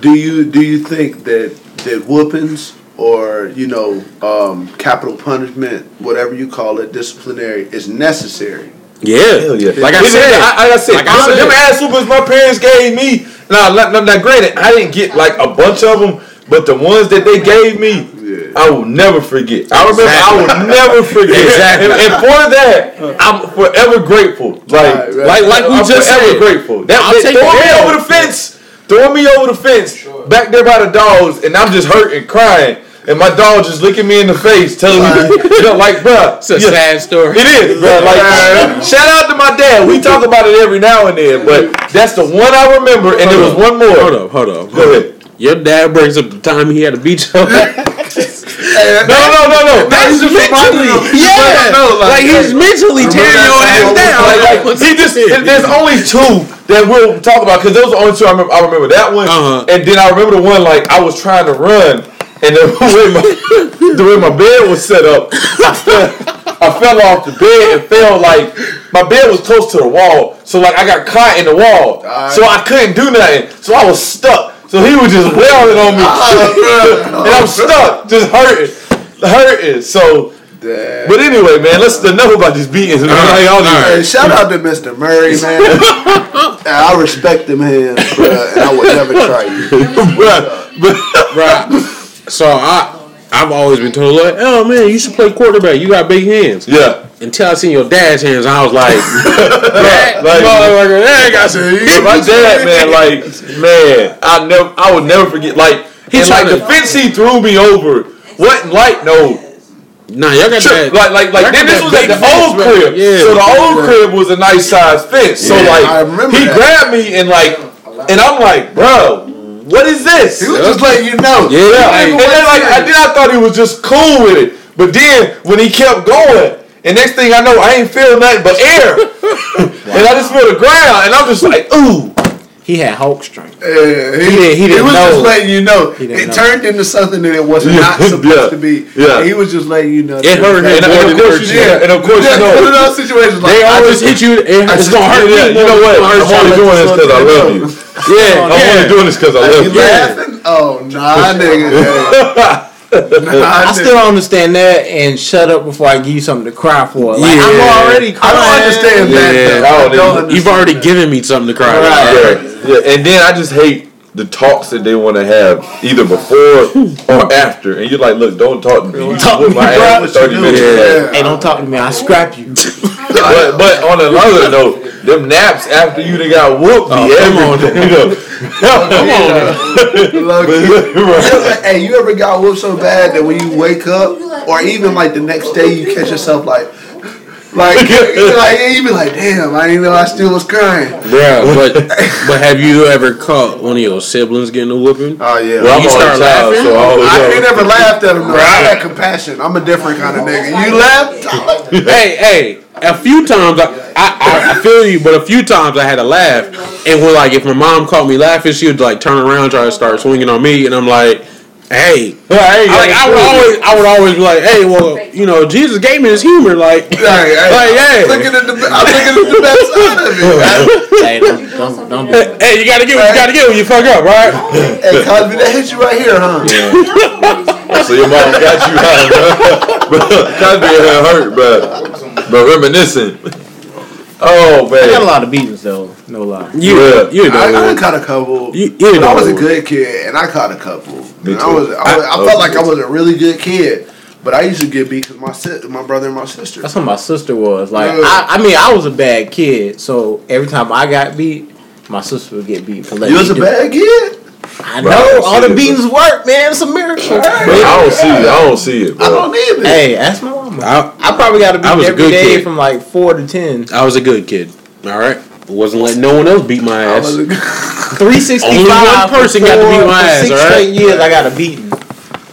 S6: do you do you think that that whoopings or you know um, capital punishment, whatever you call it, disciplinary, is necessary?
S4: Yeah.
S3: Hell yeah.
S4: Like I
S3: It is-
S4: said,
S3: I, like I said,
S4: like I
S3: them,
S4: said.
S3: them ass whoopers my parents gave me. Now, now, now, now, granted, I didn't get like a bunch of them, but the ones that they gave me,
S6: Yeah.
S3: I will never forget. I remember, I will never forget.
S4: Exactly.
S3: And, and for that, I'm forever grateful. Like,
S6: Right, right.
S4: Like- like we
S3: I'm
S4: just
S3: forever
S4: said.
S3: grateful. That,
S4: I'll
S3: that
S4: take
S3: throwing me
S4: L.
S3: over the fence, throwing me over the fence, back there by the dogs, and I'm just hurt and crying. And my dog just looking me in the face, telling me, you know, like, bruh,
S4: It's a
S3: yeah,
S4: sad story.
S3: it is, bro. Like, shout out to my dad. We talk about it every now and then, but that's the one I remember, and there was one more.
S4: Hold up, hold up.
S3: Go ahead.
S4: Your dad brings up the time he had to beat your ass.
S3: No, no, no, no.
S4: That's
S3: just
S4: mentally, yeah.
S3: No,
S4: like, he's mentally tearing your ass down.
S3: Like, like, he just there's only two that we'll talk about because those are the only two I remember. I remember that one,
S4: Uh-huh.
S3: and then I remember the one like I was trying to run, and the way my the way my bed was set up, I fell, I fell off the bed and fell like my bed was close to the wall, so like I got caught in the wall, so I couldn't do nothing, so I was stuck. So he was just wailing on me, and I'm stuck, just hurting, hurting. So. But anyway, man, let's enough about these beatings. Man. Like, all these-
S6: Hey, shout out to Mr. Murray, man. I respect him, bruh, and I would never try you.
S3: Bruh, but-
S4: Right. So I, I've always been told like, oh man, you should play quarterback. You got big hands.
S3: yeah.
S4: Until I seen your dad's hands, I was like, that
S3: Like-
S4: motherfucker, that got some.
S3: My dad, man, like, man, I never, I would never forget. Like,
S4: He
S3: like the
S4: to-
S3: fence he threw me over wasn't like no
S4: Nah, y'all got
S3: trip.
S4: that.
S3: Like, like, like. Then this was at the
S4: fence,
S3: old
S4: right?
S3: crib.
S4: Yeah.
S3: So the old crib was a nice size fence. So like,
S6: I remember
S3: he
S6: that.
S3: grabbed me and like, and I'm like, bro, what is this?
S6: He was just letting you know.
S3: Yeah,
S4: Like-
S3: and then like I then I thought he was just cool with it, but then when he kept going, and next thing I know, I ain't feel nothing but air, and I just feel the ground, and I'm just like, ooh,
S5: He had Hulk strength.
S6: Yeah, he,
S5: He didn't- he didn't He
S6: was
S5: know.
S6: just letting you know.
S5: didn't
S6: It
S5: know.
S6: turned into something that it was
S3: Yeah,
S6: not supposed
S3: yeah,
S6: to be.
S3: yeah.
S6: He was just letting you know.
S4: It hurt him
S3: and,
S4: more
S3: and
S4: than
S3: of course
S4: it hurt
S3: yeah, and of course you
S6: Yeah, one of
S3: know.
S6: those situations like
S4: They
S6: I
S4: always
S6: just-
S4: hit you. It, it's
S6: just-
S4: gonna hurt
S3: Yeah,
S4: me.
S3: you know what?
S4: It's
S3: I'm
S4: gonna
S3: only
S4: hurt
S3: doing this because I love you.
S4: Yeah,
S3: I'm only doing this because I love
S6: You
S3: you.
S6: laughing? Oh nah, nigga. Nah,
S5: I still don't understand that and shut up before I give you something to cry for. Like
S4: Yeah.
S5: I'm already crying.
S6: I don't understand that.
S3: Yeah,
S6: though.
S3: I
S6: I
S3: don't
S6: don't
S3: either.
S4: You've already given me something to cry about.
S5: Right.
S3: Yeah, yeah, and then I just hate the talks that they want to have either before or after, and you're like, look, don't talk to me. You
S5: talk to
S3: whip my
S5: me,
S3: ass thirty minutes.
S6: Yeah.
S5: Hey, don't talk to me. I'll scrap you.
S3: But, but on another note, them naps after you done got whooped be oh, everything. You know. Come on.
S6: Low You ever- Hey, you ever got whooped so bad that when you wake up, or even like the next day, you catch yourself like, like, like you be like, damn, I didn't know I still was crying.
S4: Yeah, but but have you ever caught one of your siblings getting a whooping?
S6: Oh yeah.
S3: Well, I'm
S4: You start
S3: a child,
S4: laughing?
S3: so I
S6: I ain't never laughed at him. Though. I had compassion. I'm a different kind of nigga. You laughed?
S4: hey, hey, a few times I, I, I, I feel you, but a few times I had to laugh. And when like if my mom caught me laughing, she would like turn around, try to start swinging on me, and I'm like, Hey,
S6: Hey,
S4: I, like, I would always, I would always be like, hey, well, you know, Jesus gave me his humor, like,
S6: Hey, hey,
S4: like, yeah.
S6: I'm looking at the, I'm looking at the best side of it. man.
S5: hey, don't, don't, don't
S4: hey, you gotta get what you gotta get when you fuck up, right?
S6: Hey, Cosby, that hit you right here, huh?
S3: So your mom got you high, bro. Cosby had hurt, but but reminiscing. Oh man.
S5: I got a lot of beatings though. No lie.
S4: You,
S3: Yeah.
S4: you know,
S6: I, I caught a couple.
S4: You- you
S6: but I was a good kid, and I caught a couple.
S3: Me
S6: And I was, I, was, I,
S3: I- I
S6: felt like I was a really good kid, but I used to get beat because my si- my brother and my sister.
S5: That's what my sister was. Like,
S6: Yeah.
S5: I, I mean, I was a bad kid, so every time I got beat, my sister would get beat for letting
S6: You was
S5: me
S6: a
S5: do it.
S6: bad kid.
S5: I
S3: Bro,
S5: know
S3: don't
S5: all
S3: see
S5: the
S3: it,
S5: beatings work, man. It's a miracle.
S3: but I don't see it. I don't see it,
S6: I don't need it.
S5: Hey, ask my mama.
S4: I,
S5: I probably got to
S4: I
S5: beat
S4: was a
S5: every
S4: good
S5: day
S4: kid.
S5: from like four to ten.
S4: I was a good kid. All right, wasn't letting no one else beat my ass.
S6: was a good-
S5: Three sixty
S4: Only one person got to beat my ass,
S5: Six
S4: all right?
S5: straight years, I got a beating.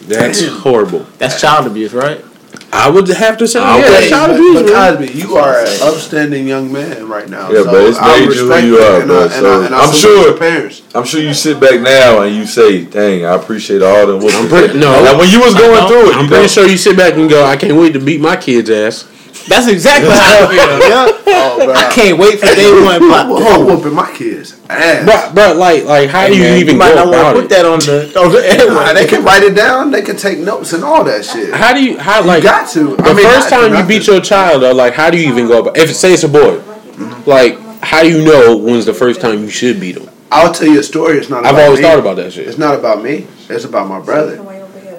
S4: That's horrible.
S5: That's child abuse, right?
S4: I would have to say,
S3: I
S4: yeah,
S3: would-
S4: that's child abuse,
S6: but
S4: man.
S6: Cosby, you are an upstanding young man right now.
S3: Yeah,
S6: so
S3: but it's
S6: I
S3: made you who
S6: respect
S3: you
S6: it,
S3: are,
S6: and
S3: bro.
S6: I, and
S3: So
S6: I, and I
S3: I'm sure-
S6: your parents.
S3: I'm sure you sit back now and you say, "Dang, I appreciate all the."
S4: I'm pretty, no,
S3: Now when you was going through it,
S4: I'm pretty
S3: know,
S4: sure you sit back and go, I can't wait to beat my kid's ass.
S5: That's exactly how I feel. Yeah.
S6: Oh.
S5: I can't wait for day one. But,
S6: I'm whooping my kids ass.
S4: But, but like, like, how do you
S5: man,
S4: even
S5: you might not want
S4: about
S5: to put
S4: it?
S5: that on the on the
S6: Nah, they can write it down. They can take notes and all that shit.
S4: How do you, how like,
S6: you got to.
S4: the
S6: I mean,
S4: first time you beat your child, though, like, how do you even go about? If say it's a boy, mm-hmm. like, how do you know when's the first time you should beat him?
S6: I'll tell you a story. It's not.
S4: I've always
S6: me.
S4: thought about that shit.
S6: It's not about me. It's about my brother.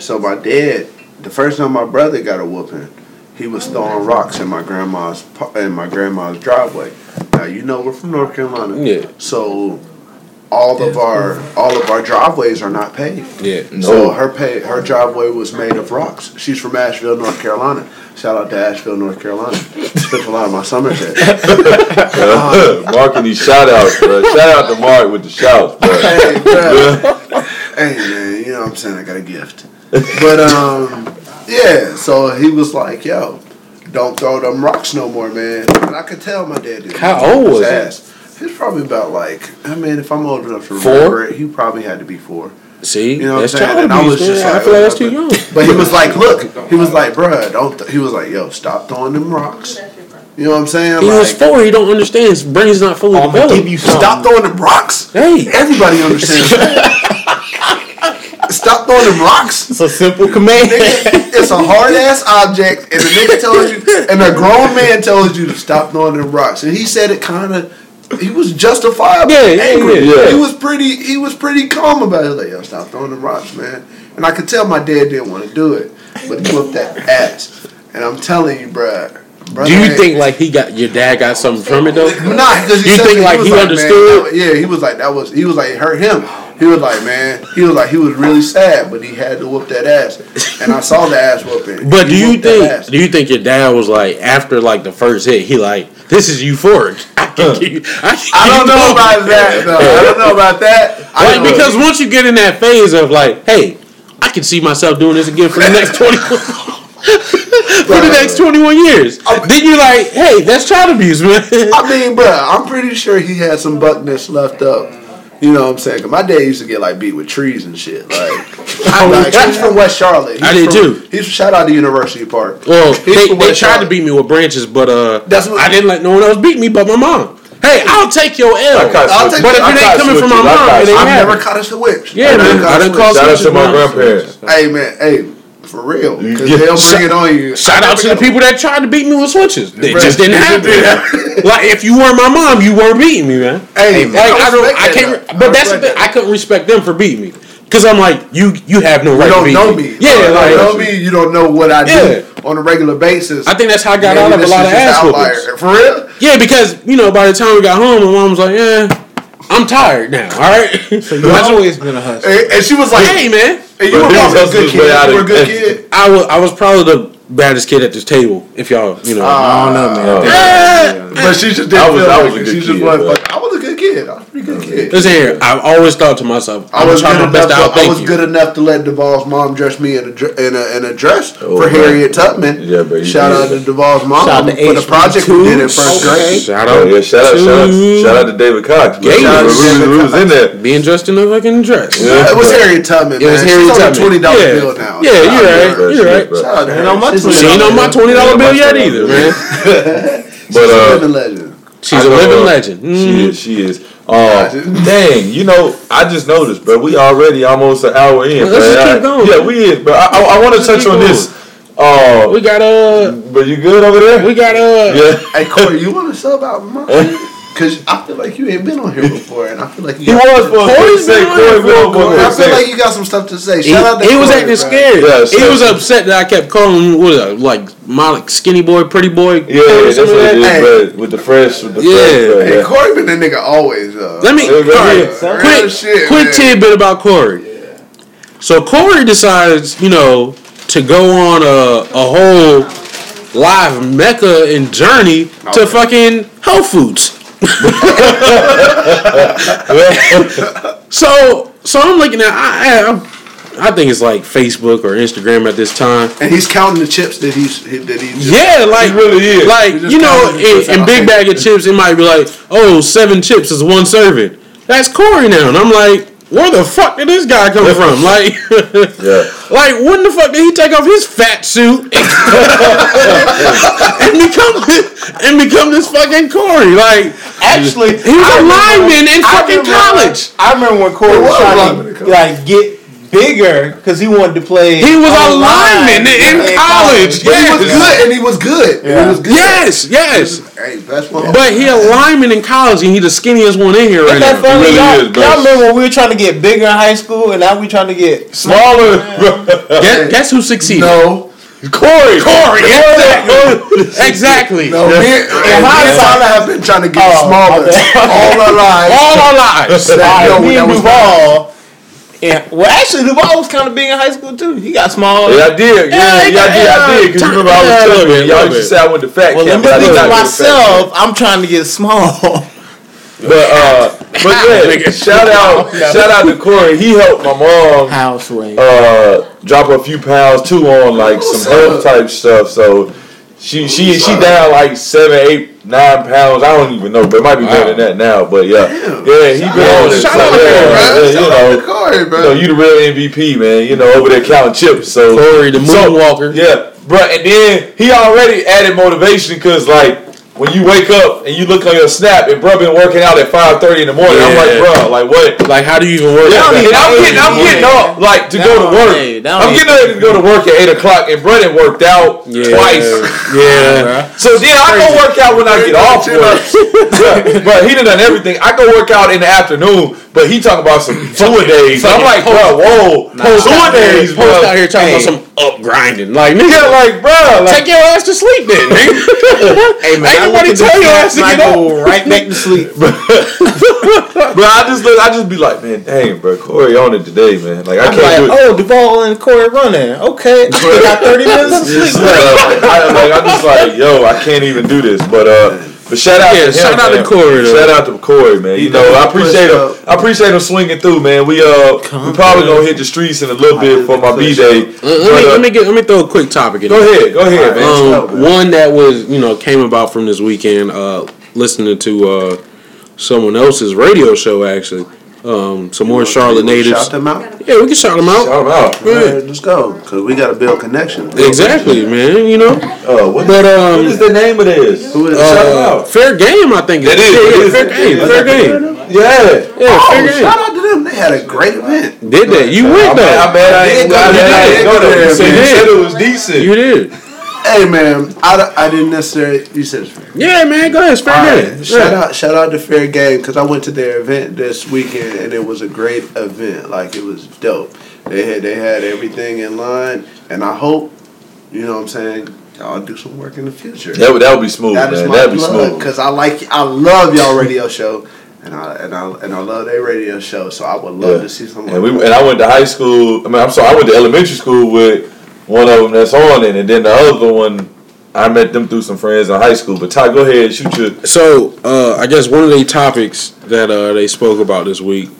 S6: So my dad, the first time my brother got a whooping, he was throwing rocks in my grandma's in my grandma's driveway. Now you know we're from North Carolina.
S4: Yeah.
S6: So all of our all of our driveways are not paved.
S4: Yeah.
S6: So her pay, her driveway was made of rocks. She's from Asheville, North Carolina. Shout out to Asheville, North Carolina. Spent a lot of my summers there.
S3: Mark and these shout outs, bro. Shout out to Mark with the shouts, bro.
S6: hey, bro. hey, man, you know what I'm saying? I got a gift. But, um, yeah, so he was like, yo, don't throw them rocks no more, man. And I could tell my dad did.
S4: How old was he?
S6: he? He's probably about like, I mean, if I'm old enough to
S4: Four?
S6: remember it, he probably had to be four.
S4: See,
S6: You know what I'm saying?
S4: child
S6: And I was
S4: abuse,
S6: just
S4: man. I
S6: like,
S4: feel like that's oh,
S6: too
S4: young.
S6: But he was like, look, he was like, bruh, don't, th-. he was like, yo, stop throwing them rocks. You know what I'm saying?
S4: He
S6: like,
S4: was four. He don't understand. His brain's not fully developed.
S5: give you some.
S6: Stop throwing them rocks.
S4: Hey,
S6: Everybody understands that. Stop throwing them rocks.
S5: It's a simple command.
S6: Nigga, it's a hard ass object, and the nigga tells you, and a grown man tells you to stop throwing them rocks, and he said it kind of. He was justifiable.
S4: Yeah, yeah,
S6: angry.
S3: yeah, yeah.
S6: He was pretty. He was pretty calm about it. Like, yo, stop throwing them rocks, man. And I could tell my dad didn't want to do it, but he whooped that ass. And I'm telling you, bruh. bruh
S4: do you think like he got your dad got something from it though?
S6: Nah, because
S4: You think, like, he understood?
S6: yeah, he was like that was he was like it hurt him. He was like, man, he was like he was really sad, but he had to whoop that ass, and I saw the ass whooping.
S4: But do you think do you think your dad was like after like the first hit? He like this is euphoric. I can keep, I, can
S6: I don't know
S4: going."
S6: about that. though. I don't know about that. I
S4: Like
S6: know-
S4: because once you get in that phase of like, hey, I can see myself doing this again for the next twenty. For the next twenty one years, then you're like, "Hey, that's child abuse, man."
S6: I mean, bro, I'm pretty sure he had some buckness left up. You know what I'm saying? 'Cause my dad used to get like beat with trees and shit. Like, I, like he's from West Charlotte. He's
S4: I did
S6: from,
S4: too.
S6: He's shout out to University Park.
S4: Well,
S6: He's
S4: they,
S6: from
S4: they
S6: West
S4: tried to beat me with branches, but uh,
S6: That's what-
S4: I didn't let no one else beat me but my mom. Hey, I'll take your L.
S3: I caught
S6: I'll take
S4: But if it ain't coming from my mom, it ain't
S6: I've
S3: switches.
S6: never caught a switch.
S4: Yeah,
S6: I've
S4: man.
S6: never caught
S4: I
S6: a
S4: done
S6: switch.
S4: called
S3: Shout out to my
S4: when I was-
S3: grandparents.
S6: Hey man, hey, for real, because
S3: Yeah.
S6: they'll bring it on you.
S4: Shout out to the people that tried to beat me with switches. It
S6: Right.
S4: just didn't happen. like if you weren't my mom, you weren't beating me, man.
S6: Hey,
S4: Like I don't, I can't.
S6: though.
S4: But
S6: I
S4: that's the thing. I couldn't respect them for beating me because I'm like, you, you have no right to
S6: don't
S4: beat
S6: know
S4: me.
S6: me.
S4: Yeah,
S6: you
S4: like
S6: don't know me. You don't know what I do on a regular basis.
S4: I think that's how I got
S6: Maybe
S4: out of a lot of
S6: just
S4: ass
S6: outlier.
S4: whoopings.
S6: For real?
S4: Yeah, because you know, by the time we got home, my mom was like, "Yeah, I'm tired now. All right." So
S5: You've always been a hustler.
S6: And, and she was like,
S4: hey, man,
S6: hey, you were probably a good kid.
S3: out
S6: You were a good kid.
S4: I was, I was probably the baddest kid at this table. If y'all, you know,
S6: Ah.
S5: I don't know, man.
S3: Oh.
S6: Yeah. But she just didn't
S3: I was-
S6: feel
S3: I
S6: like
S3: was a
S6: it.
S3: good
S6: She just wasn't
S3: but-
S6: like, I was a good kid. kid. I was a pretty good kid.
S4: Listen here, I've always thought to myself,
S6: I
S4: I'm
S6: was good
S4: my best to
S6: enough. To, I was good enough to let Duvall's mom dress me in a in a, in a dress
S3: Oh,
S6: for
S3: man.
S6: Harriet Tubman.
S3: Yeah, but you
S6: shout
S3: did.
S6: out to Duvall's mom
S5: Shout out to
S6: for the project we did in first grade.
S4: Shout out,
S3: yeah, shout out,
S4: to
S3: shout out, shout out to David Cox. bro.
S4: Gator.
S3: Shout out to
S6: David
S3: Ruby Ruby's in there.
S4: being dressed in a fucking dress.
S3: Yeah.
S6: It was Harriet Tubman.
S4: It was. Harriet
S6: She's on a
S4: Tubman.
S6: twenty dollar
S4: Yeah.
S6: bill now.
S4: Yeah, you're
S6: out to
S4: right.
S6: her.
S4: You're right.
S6: Shout out to her.
S5: Ain't on my
S6: She's a
S5: 20
S4: She ain't on my twenty dollar bill yet either, man.
S3: But
S6: She's a
S3: uh,
S6: living legend.
S4: She's
S3: I
S4: a
S3: know,
S4: living legend.
S3: She
S4: Mhm.
S3: is. She is. Uh, dang, you know, I just noticed, bro. We already almost an hour in.
S4: Let's
S3: man.
S4: just keep
S3: I-
S4: going.
S3: Yeah, we is, but I, I, I want to touch
S4: keep
S3: on this. Uh,
S4: We got uh,
S3: but you good over there?
S4: we got uh,
S3: yeah.
S6: Hey Corey, you want to sub out my? Cause I feel like you ain't been on here before, and I feel like you
S3: He was supposed to
S4: Corey's
S3: say
S4: been on
S3: Corey
S4: here
S3: been
S6: Corey, I feel like you got some stuff to say.
S4: he,
S6: Shout out to
S4: he was acting scared.
S3: Yeah,
S4: he was upset that I kept calling him what, like my like, skinny boy, pretty boy.
S3: Yeah, that's what
S4: something
S3: it
S4: like
S6: Hey.
S3: with the fresh, with the
S4: Yeah.
S3: fresh, bro,
S6: Hey,
S3: yeah.
S6: Corey been a nigga always. Uh,
S4: Let me
S3: Yeah,
S4: all right, quick,
S6: shit,
S4: quick
S6: man.
S4: tidbit about Corey. So Corey decides, you know, to go on a a whole live mecca and journey to fucking Whole Foods. So so I'm looking at I, I I think it's like Facebook or Instagram at this time.
S6: and he's counting the chips that he's that he's.
S4: Yeah, like
S3: He really is.
S4: Like you know,
S6: counted the chips
S4: in, in big bag of chips, it might be like, oh, seven chips is one serving. That's Corey now, and I'm like, where the fuck did this guy come from? Like,
S3: Yeah.
S4: like when the fuck did he take off his fat suit and, and become and become this fucking Corey? Like,
S5: Actually,
S4: he was
S5: I
S4: a
S5: remember-
S4: lineman in
S5: I
S4: fucking
S5: remember-
S4: college.
S5: I remember when Corey was
S6: was
S5: trying to like get bigger because he wanted to play.
S4: He was a lineman in college.
S6: But he was good, and he was good.
S5: Yeah.
S6: He was good.
S4: Yes, yes.
S6: Hey, that's one.
S4: But he a lineman in college, and he the skinniest one in here right
S5: Isn't that
S4: now.
S5: funny?
S3: really
S5: y'all,
S3: is, bro.
S5: y'all remember when we were trying to get bigger in high school, and now we trying to get
S3: Smaller, bro.
S4: Guess, guess who succeeded?
S6: no,
S3: Corey.
S4: Corey. Exactly. exactly.
S6: no. Me, and
S5: hindsight-
S6: Tyler have been trying to get
S5: Oh,
S6: smaller all our lives.
S4: All our lives.
S5: All right,
S6: No,
S5: me and Duval. Yeah, well, actually, Duval was kind of big in high school too. He got small.
S3: Yeah, I did. Yeah,
S4: Yeah,
S3: yeah, I did. I did. Because
S4: yeah,
S3: remember, I was
S4: yeah,
S3: telling
S4: little
S3: you, y'all
S4: little
S3: used to say I went to fat
S5: Well,
S3: camp,
S5: me
S3: but I
S5: speak
S3: did
S5: for
S3: not go to fat camp.
S5: myself. I'm trying to get small.
S3: But uh, but yeah, shout out, shout out to Corey. He helped my mom
S5: House range.
S3: uh drop a few pounds too on like some health type stuff. So she she she down like seven, eight, nine pounds. I don't even know, but it might be more than that now. But yeah, yeah, he been on it.
S4: Shout
S3: So,
S4: out to
S3: yeah,
S4: Corey,
S3: yeah, you
S6: Shout
S3: know.
S6: to Corey, bro.
S3: You know, you the real MVP, man. You know, over there counting chips. So
S4: Corey, the
S3: so-
S4: moonwalker.
S3: yeah, bro. And then he already added motivation because like when you wake up and you look on your snap and bro been working out at five thirty in the morning. I'm like, bro, like what?
S4: Like, how do you even work
S3: Yeah,
S4: out?
S3: and I'm getting, I'm getting up like to
S5: That
S3: go to work.
S5: hey, that
S3: I'm getting ready to go to work at eight o'clock, and Brennan worked out
S4: Yeah.
S3: twice.
S4: Yeah.
S3: So then I go work out when I get off work. Yeah, but he done done everything. I go work out in the afternoon, but he talking about some two a days. I'm like, bro, whoa, two a days, bro.
S4: Post out here talking
S5: Hey.
S4: about some up grinding. Like, nigga,
S3: Yeah, like, bro, like,
S4: take your ass to sleep then, nigga.
S5: hey man,
S4: Ain't
S5: I
S4: nobody
S5: look at
S4: tell your ass to get up.
S5: right back to sleep.
S3: bro, I just I just be like, man, dang, bro, Corey on it today, man. Like, I
S5: I'm
S3: can't do
S5: like,
S3: it.
S5: oh, Duval and Corey running. Okay, we got 30 minutes of
S3: It's
S5: sleep.
S3: like, I, like, I'm just like, yo, I can't even do this. But uh, but shout out
S4: Yeah,
S3: to him,
S4: shout out to
S3: man.
S4: Corey, though.
S3: Shout out to Corey, man. You know, I appreciate him. I appreciate him swinging through, man. We uh, we probably gonna hit the streets in a little bit for my b day.
S4: Let, let me, let me get let me throw a quick topic in.
S3: Go
S4: there.
S3: ahead, go ahead, man.
S4: Um, one that was you know came about from this weekend. Uh, listening to uh, someone else's radio show actually. Um, some more Charlotte natives.
S6: Shout them out.
S4: Yeah, we can shout them out.
S3: Shout them out.
S6: All right, let's go, cause we gotta build connection.
S4: Exactly, man. You know,
S3: Uh, what,
S4: but
S3: what is
S4: um,
S3: the name of this?
S6: Who is-
S3: Shout him
S4: uh,
S3: out.
S4: fair game. I think
S3: That is,
S4: Yeah,
S3: it
S4: yeah,
S3: is.
S4: fair game.
S3: Is
S4: Fair game.
S3: Yeah.
S4: Yeah,
S6: Oh,
S4: fair game.
S6: shout out to them. They had a great event.
S4: Did that? You went
S3: I'm mad, I'm
S4: though.
S3: mad I ain't
S6: You
S3: I
S6: did.
S3: I didn't go there.
S6: You
S3: You said, you
S4: did.
S3: said it was decent.
S4: You did.
S6: Hey man, I, I didn't necessarily. You said it's fair.
S4: Yeah, man. Go ahead. It's fair
S6: All
S4: game.
S6: right, shout
S4: Yeah.
S6: out, shout out to Fair Game because I went to their event this weekend and it was a great event. Like it was dope. They had they had everything in line, and I hope, you know what I'm saying, y'all do some work in the future.
S3: That would that would be smooth,
S6: That is
S3: man.
S6: my
S3: That'd be
S6: blood because I like I love y'all radio show, and I and I and I love their radio show. So I would love
S3: Yeah.
S6: to see some.
S3: And we and I went to high school. I mean, I'm sorry, I went to elementary school with one of them that's on it, and then the other one I met them through some friends in high school. But Ty, go ahead, shoot your.
S4: So uh, I guess one of the topics that uh, they spoke about this week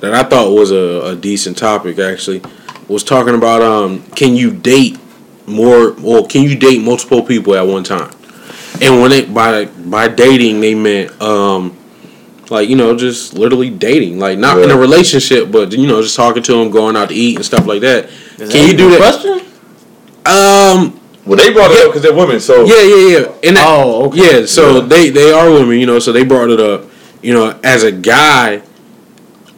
S4: that I thought was a, a decent topic actually was talking about um, can you date more or can you date multiple people at one time? And when it by by dating they meant um, like you know just literally dating, like not in a relationship, but you know just talking to them, going out to eat and stuff like that. can you do that?
S5: Question?
S4: Um,
S3: Well, they brought it up because they're women, so
S4: yeah, yeah, yeah. And that,
S5: Oh, okay.
S4: yeah. So
S3: Yeah.
S4: they they are women, you know. So they brought it up. You know, as a guy,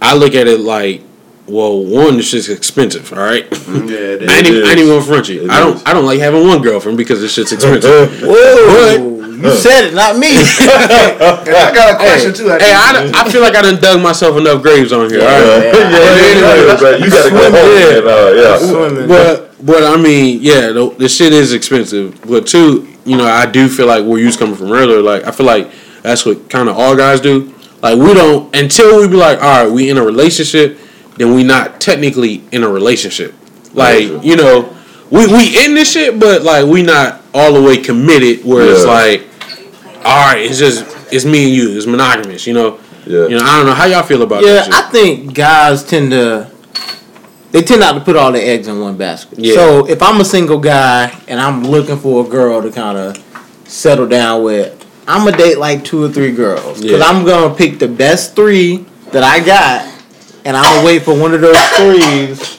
S4: I look at it like, well, one, it's just expensive. All right.
S6: Yeah, it is.
S4: I ain't, even, I ain't even gonna front you.
S3: It
S4: I don't.
S3: is.
S4: I don't like having one girlfriend because this shit's expensive.
S5: Whoa, you said it, not me.
S6: I got a question too.
S4: hey, I, I feel like I done dug myself enough graves on here. all right?
S3: yeah, yeah, yeah, yeah, bro. You gotta go home,
S4: Yeah.
S3: and, uh, yeah.
S4: But but I mean, yeah, the, the shit is expensive. But two, you know, I do feel like where you was coming from earlier. Like I feel like that's what kind of all guys do. Like we don't until we be like, all right, we in a relationship, then we not technically in a relationship. Like you know, we we in this shit, but like we not all the way committed. Where it's like, all right, it's just it's me and you. It's monogamous. You know.
S3: Yeah.
S4: You know, I don't know how y'all feel about
S5: yeah,
S4: that shit.
S5: I think guys tend to they tend not to put all their eggs in one basket.
S4: Yeah.
S5: So if I'm a single guy and I'm looking for a girl to kind of settle down with, I'm gonna date like two or three girls because
S4: Yeah.
S5: I'm gonna pick the best three that I got, and I'm gonna wait for one of those threes,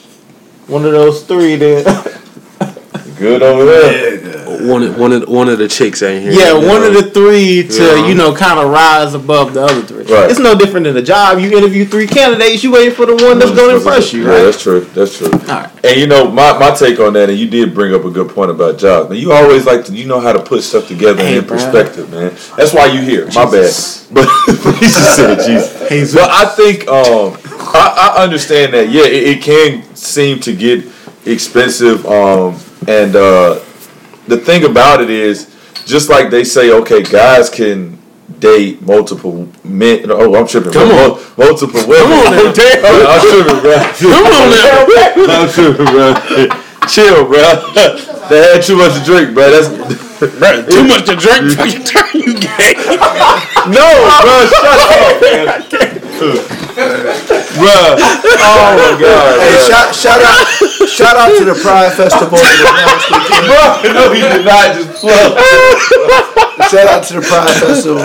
S5: one of those three to.
S3: Good over there.
S4: one of one of one of the chicks ain't here.
S5: Yeah, one
S4: know?
S5: of the three to
S4: Yeah.
S5: you know kind of rise above the other three.
S3: Right.
S5: It's no different than a job. You interview three candidates, you wait for the one that's going to impress you,
S3: Yeah, that's true. That's true.
S5: Alright.
S3: And you know, my, my take on that, and you did bring up a good point about jobs. Man, you always like to, you know how to put stuff together
S5: Hey,
S3: in
S5: bro.
S3: perspective, man. That's why you here. My bad. But he just said Jesus. But I think um, I, I understand that. Yeah, it, it can seem to get expensive. Um, and uh, the thing about it is, just like they say, okay, guys can date multiple men. Oh, I'm tripping.
S4: Come on.
S3: multiple women.
S4: Come on now.
S3: Damn. I'm tripping, bro.
S4: Come on now.
S3: I'm tripping, bro. Chill, bro. They had too much to drink, bro. That's
S4: Bruh, too much to drink. Fucking turn you gay.
S3: no, bro. Shut up, man. Bro. Oh my god,
S6: Hey,
S3: bro.
S6: shout, shout out, shout out to the Pride Festival.
S3: Bro, no, he did not just plug.
S6: shout out to the Pride Festival.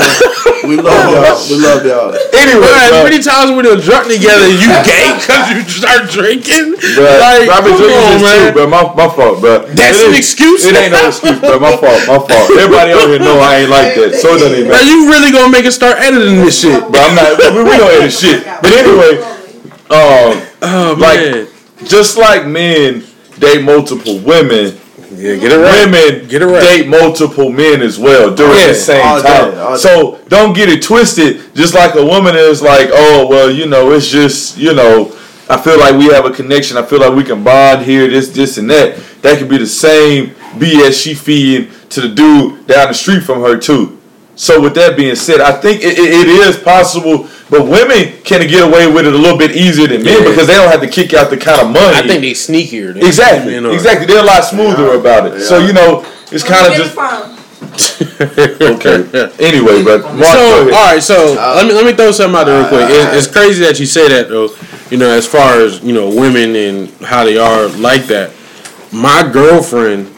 S6: We love y'all. We love y'all.
S3: Anyway,
S4: Bruh, as many times we done drunk together, you gay because you start drinking.
S3: Bro,
S4: Like,
S3: I've been drinking
S4: on,
S3: since two,
S4: man.
S3: bro. My, my fault, bro.
S4: That's
S3: It
S4: an
S3: ain't-
S4: excuse
S3: It ain't no excuse, bro. My fault, my fault. Everybody over here know I ain't like that, so it doesn't even
S4: Bro,
S3: matter.
S4: you really gonna make us start editing this shit?
S3: But I'm not. We, we don't edit shit. But anyway, um,
S4: Oh
S3: like
S4: man.
S3: just like men date multiple women,
S4: Yeah, get it right.
S3: women
S4: Get it right.
S3: date multiple men as well during
S4: Yeah,
S3: the same
S6: all day,
S3: time.
S6: all day.
S3: so don't get it twisted. Just like a woman is like, oh well, you know, it's just you know, I feel like we have a connection. I feel like we can bond here, this, this, and that. That could be the same BS she feeding to the dude down the street from her too. So with that being said, I think it, it, it is possible, but women can get away with it a little bit easier than men
S4: Yeah.
S3: because they don't have to kick out the kind of money.
S4: I think they sneakier. Than
S3: Exactly.
S4: men are.
S3: Exactly. They're a lot smoother about it. So you know, it's kind of just
S7: from?
S3: okay. Anyway, but Mark,
S4: So
S3: go
S4: all
S3: ahead.
S4: right, so uh, let me let me throw something out there real quick. Uh, it, it's crazy that you say that though. You know, as far as you know, women and how they are like that. My girlfriend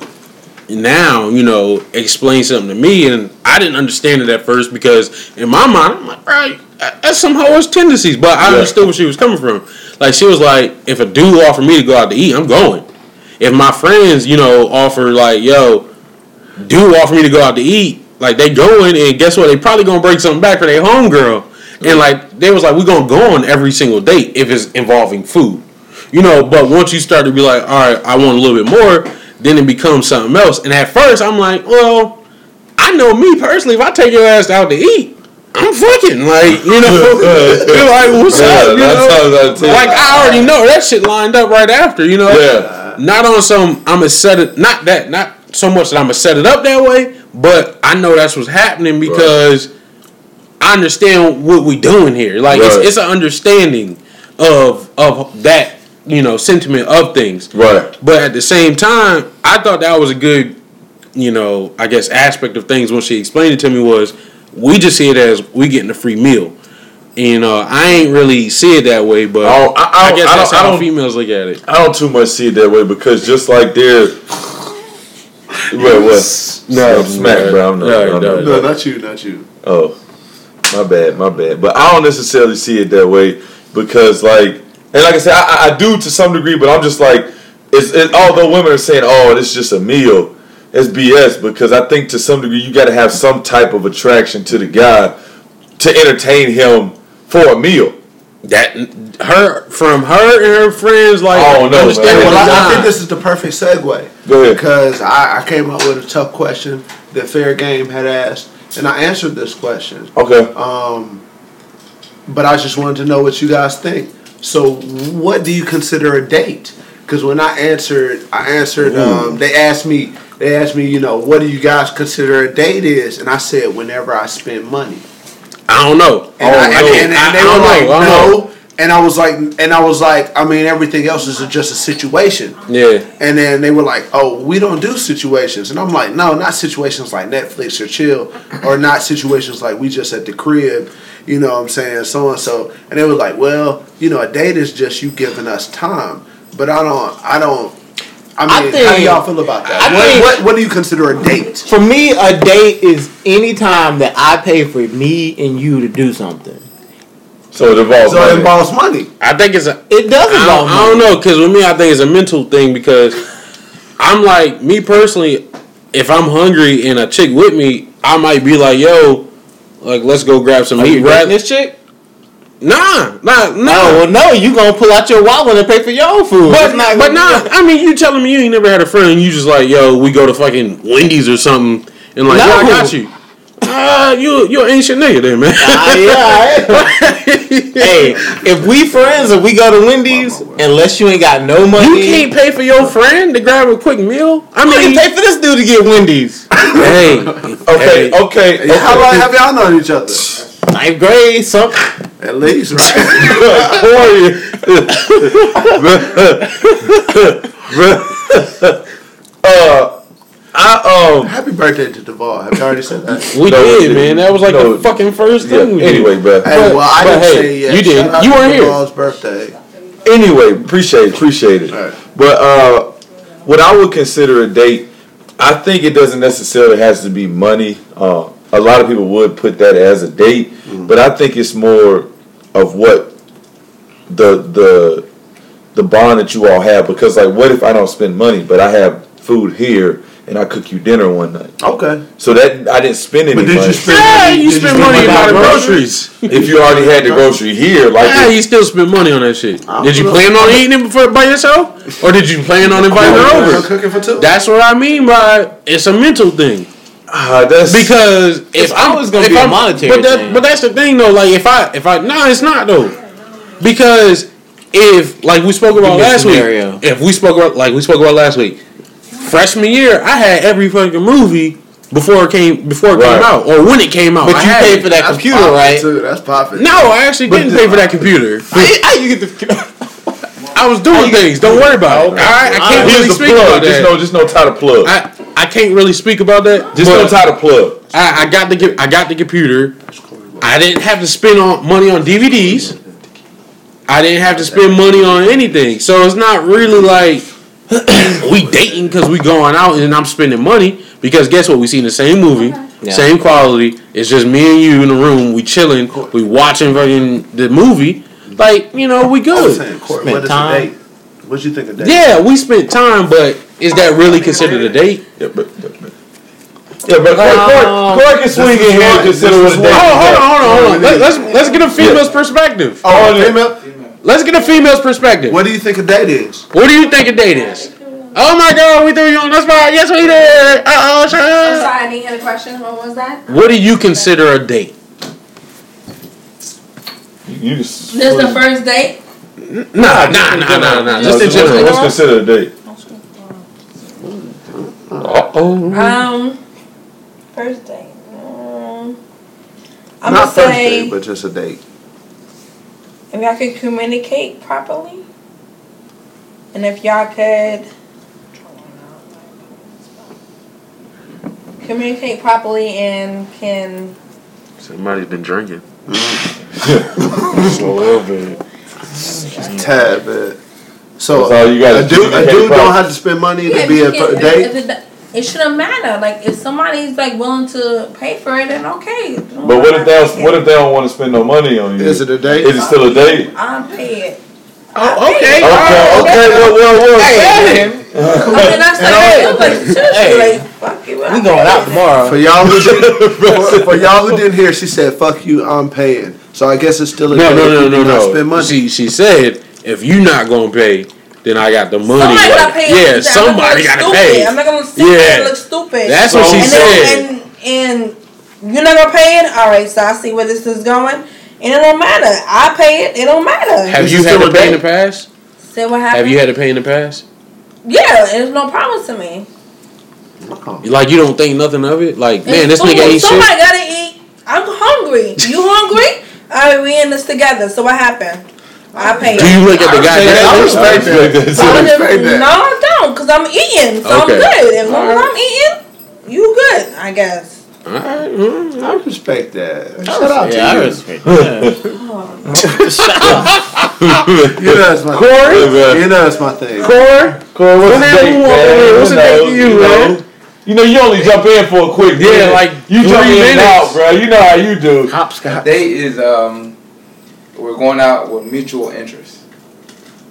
S4: now, you know, explained something to me, and I didn't understand it at first because in my mind, I'm like, right, that's some hoes tendencies. But I
S3: Yeah.
S4: understood where she was coming from. Like she was like, if a dude offered me to go out to eat, I'm going. If my friends, you know, offer like, yo, do offer me to go out to eat, like they going and guess what? They probably gonna break something back for their homegirl. And like they was like, we gonna go on every single date if it's involving food. You know, but once you start to be like, all right, I want a little bit more, then it becomes something else. And at first I'm like, well, I know me personally, if I take your ass out to eat, I'm fucking like, you know, like, what's
S3: Yeah,
S4: up? You know? Like I already know that shit lined up right after, you know.
S3: Yeah.
S4: Not on some I'm gonna set it not that not so much that I'm gonna set it up that way, but I know that's what's happening because I understand what we doing here. Like
S3: Right.
S4: it's it's an understanding of of that, you know, sentiment of things.
S3: Right.
S4: But at the same time, I thought that was a good you know, I guess aspect of things when she explained it to me was we just see it as we getting a free meal. You uh, know, I ain't really see it that way, but
S3: I don't- I- I
S4: I, guess
S3: I
S4: that's
S3: don't- I
S4: how
S3: don't-
S4: females look at it.
S3: I don't too much see it that way because just like they're. Wait, what?
S4: No,
S3: I'm smack, bro. I'm not,
S4: no,
S3: I'm
S4: no,
S3: not-
S6: No, not you, not you.
S3: Oh, my bad, my bad. But I don't necessarily see it that way because, like, and like I said, I, I- I do to some degree, but I'm just like, it's it, although women are saying, "Oh, this is just a meal," it's BS because I think to some degree you got to have some type of attraction to the guy to entertain him for a meal.
S4: That her from her and her friends like
S3: I don't
S4: understand
S6: Well, I, I think this is the perfect segue.
S3: Go ahead.
S6: Because I, I came up with a tough question that Fair Game had asked, and I answered this question.
S3: Okay.
S6: Um, but I just wanted to know what you guys think. So, what do you consider a date? Because when I answered, I answered. Um, they asked me. They asked me, you know, what do you guys consider a date is? And I said, whenever I spend money.
S4: I don't know.
S6: And, I, and,
S4: Oh,
S6: and, and they
S4: I don't
S6: were like,
S4: know, I know.
S6: no. And I was like, and I was like, I mean, everything else is just a situation.
S4: Yeah.
S6: And then they were like, "Oh, we don't do situations," and I'm like, "No, not situations like Netflix or chill, or not situations like we just at the crib." You know what I'm saying? So and so, and they were like, "Well, you know, a date is just you giving us time," but I don't, I don't. I
S5: I
S6: mean,
S5: think-
S6: how do y'all feel about that? What,
S5: think-
S6: what, what do you consider a date?
S5: For me, a date is any time that I pay for me and you to do something.
S3: So it involves.
S6: So it
S3: money.
S6: involves money.
S4: I think it's a
S5: It does
S4: I
S5: involve
S4: don't, I don't know because with me, I think it's a mental thing because I'm like me personally. If I'm hungry and a chick with me, I might be like, "Yo, like let's go grab some
S5: Are
S4: meat."
S5: you
S4: Right?
S5: dating this chick?
S4: Nah, nah,
S5: No,
S4: nah.
S5: well, no, you gonna pull out your wallet and pay for your own food.
S4: But
S5: not
S4: but nah, I mean, you telling me you ain't never had a friend and you just like, yo, we go to fucking Wendy's or something, and like,
S5: No.
S4: yeah, I got you. Ah, you you an ancient nigga then, man.
S5: Ah, yeah, I am. hey, if we friends and we go to Wendy's, unless you ain't got no money,
S4: You can't pay for your friend to grab a quick meal. I
S5: I mean,
S4: mean,
S5: pay for this dude to get Wendy's.
S4: hey,
S3: Okay.
S4: hey,
S3: Okay. okay.
S6: How long have y'all known each other?
S5: Ninth grade, some
S6: At least, right?
S3: You uh, I um.
S6: Happy birthday to Duvall. Have you already said that?
S4: we
S3: No,
S4: did,
S3: we
S4: man. That was like
S3: No.
S4: the fucking first
S3: Yeah.
S4: thing. we.
S3: Anyway, bro.
S6: Hey, well, I
S4: but
S6: didn't
S4: hey,
S6: say yet.
S4: you didn't.
S6: Shout
S4: You weren't here.
S6: Duvall's birthday.
S3: anyway, appreciate it, appreciate it.
S6: Right.
S3: But uh, what I would consider a date, I think it doesn't necessarily has to be money. Uh, a lot of people would put that as a date, mm-hmm. but I think it's more of what the the the bond that you all have. Because like, what if I don't spend money, but I have food here and I cook you dinner one night?
S6: Okay.
S3: So that I didn't spend any
S6: But did
S3: money.
S6: Ah, you spend
S4: Yeah,
S6: money?
S4: you spend
S6: spend
S4: money
S6: on
S4: on the
S6: groceries?
S4: groceries.
S3: if you already had the grocery here, like
S4: Yeah,
S3: it-
S4: you still spend money on that shit.
S6: Oh.
S4: Did you plan on eating it before by yourself, or did you plan on inviting her over?
S6: cooking for two.
S4: That's what I mean by it's a mental thing.
S3: Ah, that's
S4: Because if
S5: It's
S4: I'm
S5: always gonna be a
S4: I'm-
S5: monetary
S4: but that,
S5: thing.
S4: but that's the thing though. Like if I if I no, it's not though. Because if like we spoke about last
S5: scenario.
S4: week, if we spoke about like we spoke about last week, freshman year, I had every fucking movie before it came before it
S3: Right.
S4: came out or when it came out.
S5: but
S4: I
S5: you paid
S4: it.
S5: for that
S6: That's
S5: computer, right?
S6: Too. That's popping.
S4: No, I actually
S6: But
S4: didn't pay for that computer.
S5: How, how you get the?
S4: I was doing oh, things. Don't worry about it. All right, I can't really speak about
S3: Just
S4: that.
S3: know, just know, tie the plug.
S4: I, I can't really speak about that.
S3: just know, tie the plug.
S4: I, I got the I got the computer. I didn't have to spend on money on DVDs. I didn't have to spend money on anything. So it's not really like we dating because we going out and I'm spending money. Because guess what? We seen the same movie,
S5: Yeah.
S4: same quality. It's just me and you in the room. We chilling. We watching fucking the movie. Like you know, we
S6: I was
S4: good.
S6: saying, Court,
S5: Spent
S6: what is
S5: time.
S6: a date? What you think of date?
S4: Yeah, we spent time, but is that really considered a date?
S3: Yeah, but, but, but yeah, but Corey,
S5: Um,
S3: Corey, Corey can swing in here and
S6: This
S3: consider what a date.
S4: Oh, hold on, hold on, hold on. Let, let's let's get a female's perspective.
S6: Oh, female.
S4: Let's get a female's perspective.
S6: What do you think a date is?
S4: What do you think a date is? Oh my God, we threw you on the spot. Yes, we did. Uh oh,
S8: I'm
S4: sure.
S8: sorry, I didn't hear the question. What was that?
S4: What do you consider a date?
S3: You just,
S8: This the first date?
S4: Nah, nah, nah, nah, nah. Just in
S3: what's,
S4: general.
S3: what's considered a date?
S4: Uh oh.
S8: Um, first date. Um, I'm
S6: Not
S8: gonna
S6: first
S8: say
S6: date, but just a date.
S8: if y'all could communicate properly, and if y'all could communicate properly and can
S4: Somebody's been drinking.
S3: Just a little bit.
S6: Tad bit. So
S3: That's all you gotta
S6: a dude, a dude don't have to spend money to be
S8: you
S6: a
S8: can-
S6: date.
S8: if it, it shouldn't matter. Like if somebody's like willing to pay for it, then okay.
S3: But what if they don't, what if they don't want to spend no money on you?
S6: Is it a date?
S3: Is it still a date?
S8: I'll pay it.
S5: Oh, okay.
S3: Okay, okay, well, well, well.
S5: Hey,
S8: I mean, that's like, like seriously,
S5: Hey.
S8: Like fuck you.
S5: we going out tomorrow.
S6: For y'all who didn't, for, for y'all who didn't hear, she said, "Fuck you, I'm paying." So I guess it's still a
S4: No, no, no, no, no.
S6: Spend money.
S4: She she said if you not gonna pay, then I got the money.
S8: Somebody
S4: Like,
S8: gotta pay.
S4: yeah,
S8: I'm
S4: somebody gotta
S8: look
S4: pay.
S8: I'm not gonna sit
S4: Yeah.
S8: there and look stupid.
S4: That's what she
S8: and
S4: said.
S8: Then, and and you're not gonna pay it. All right, so I see where this is going, and it don't matter. I pay it. It don't matter.
S4: Have
S6: Is
S4: you had to
S6: a
S4: pay in the past?
S8: Say what happened.
S4: Have you had to pay in the past?
S8: Yeah, it's no problem to me.
S4: Like you don't think nothing of it? Like man, this
S8: It's
S4: nigga
S8: food.
S4: ain't shit.
S8: Somebody gotta eat. I'm hungry. You hungry? All right, we in this together. So what happened? I pay.
S4: Do you look at the guy?
S6: I respect that.
S3: I
S6: I respect that.
S8: No, I don't, cause I'm eating, so
S4: Okay.
S8: I'm good. As long as I'm eating, you good, I guess.
S4: Alright, mm,
S6: I respect that. Shout out
S5: Yeah, I
S6: to you.
S5: respect that.
S6: You know that's my
S3: Corey?
S6: thing. You know that's my thing.
S3: Corey? Corey, what's the
S4: Whatever
S3: date,
S4: you want,
S3: man?
S4: man. What's the date
S3: know,
S4: you,
S3: know.
S4: man?
S3: You know, you only jump in for a quick
S4: Yeah,
S3: minute.
S4: like
S3: you jump
S4: three
S3: in
S4: minutes.
S3: out, bro. You know how you do.
S5: Hopscotch.
S9: Date is um, we're going out with mutual interest.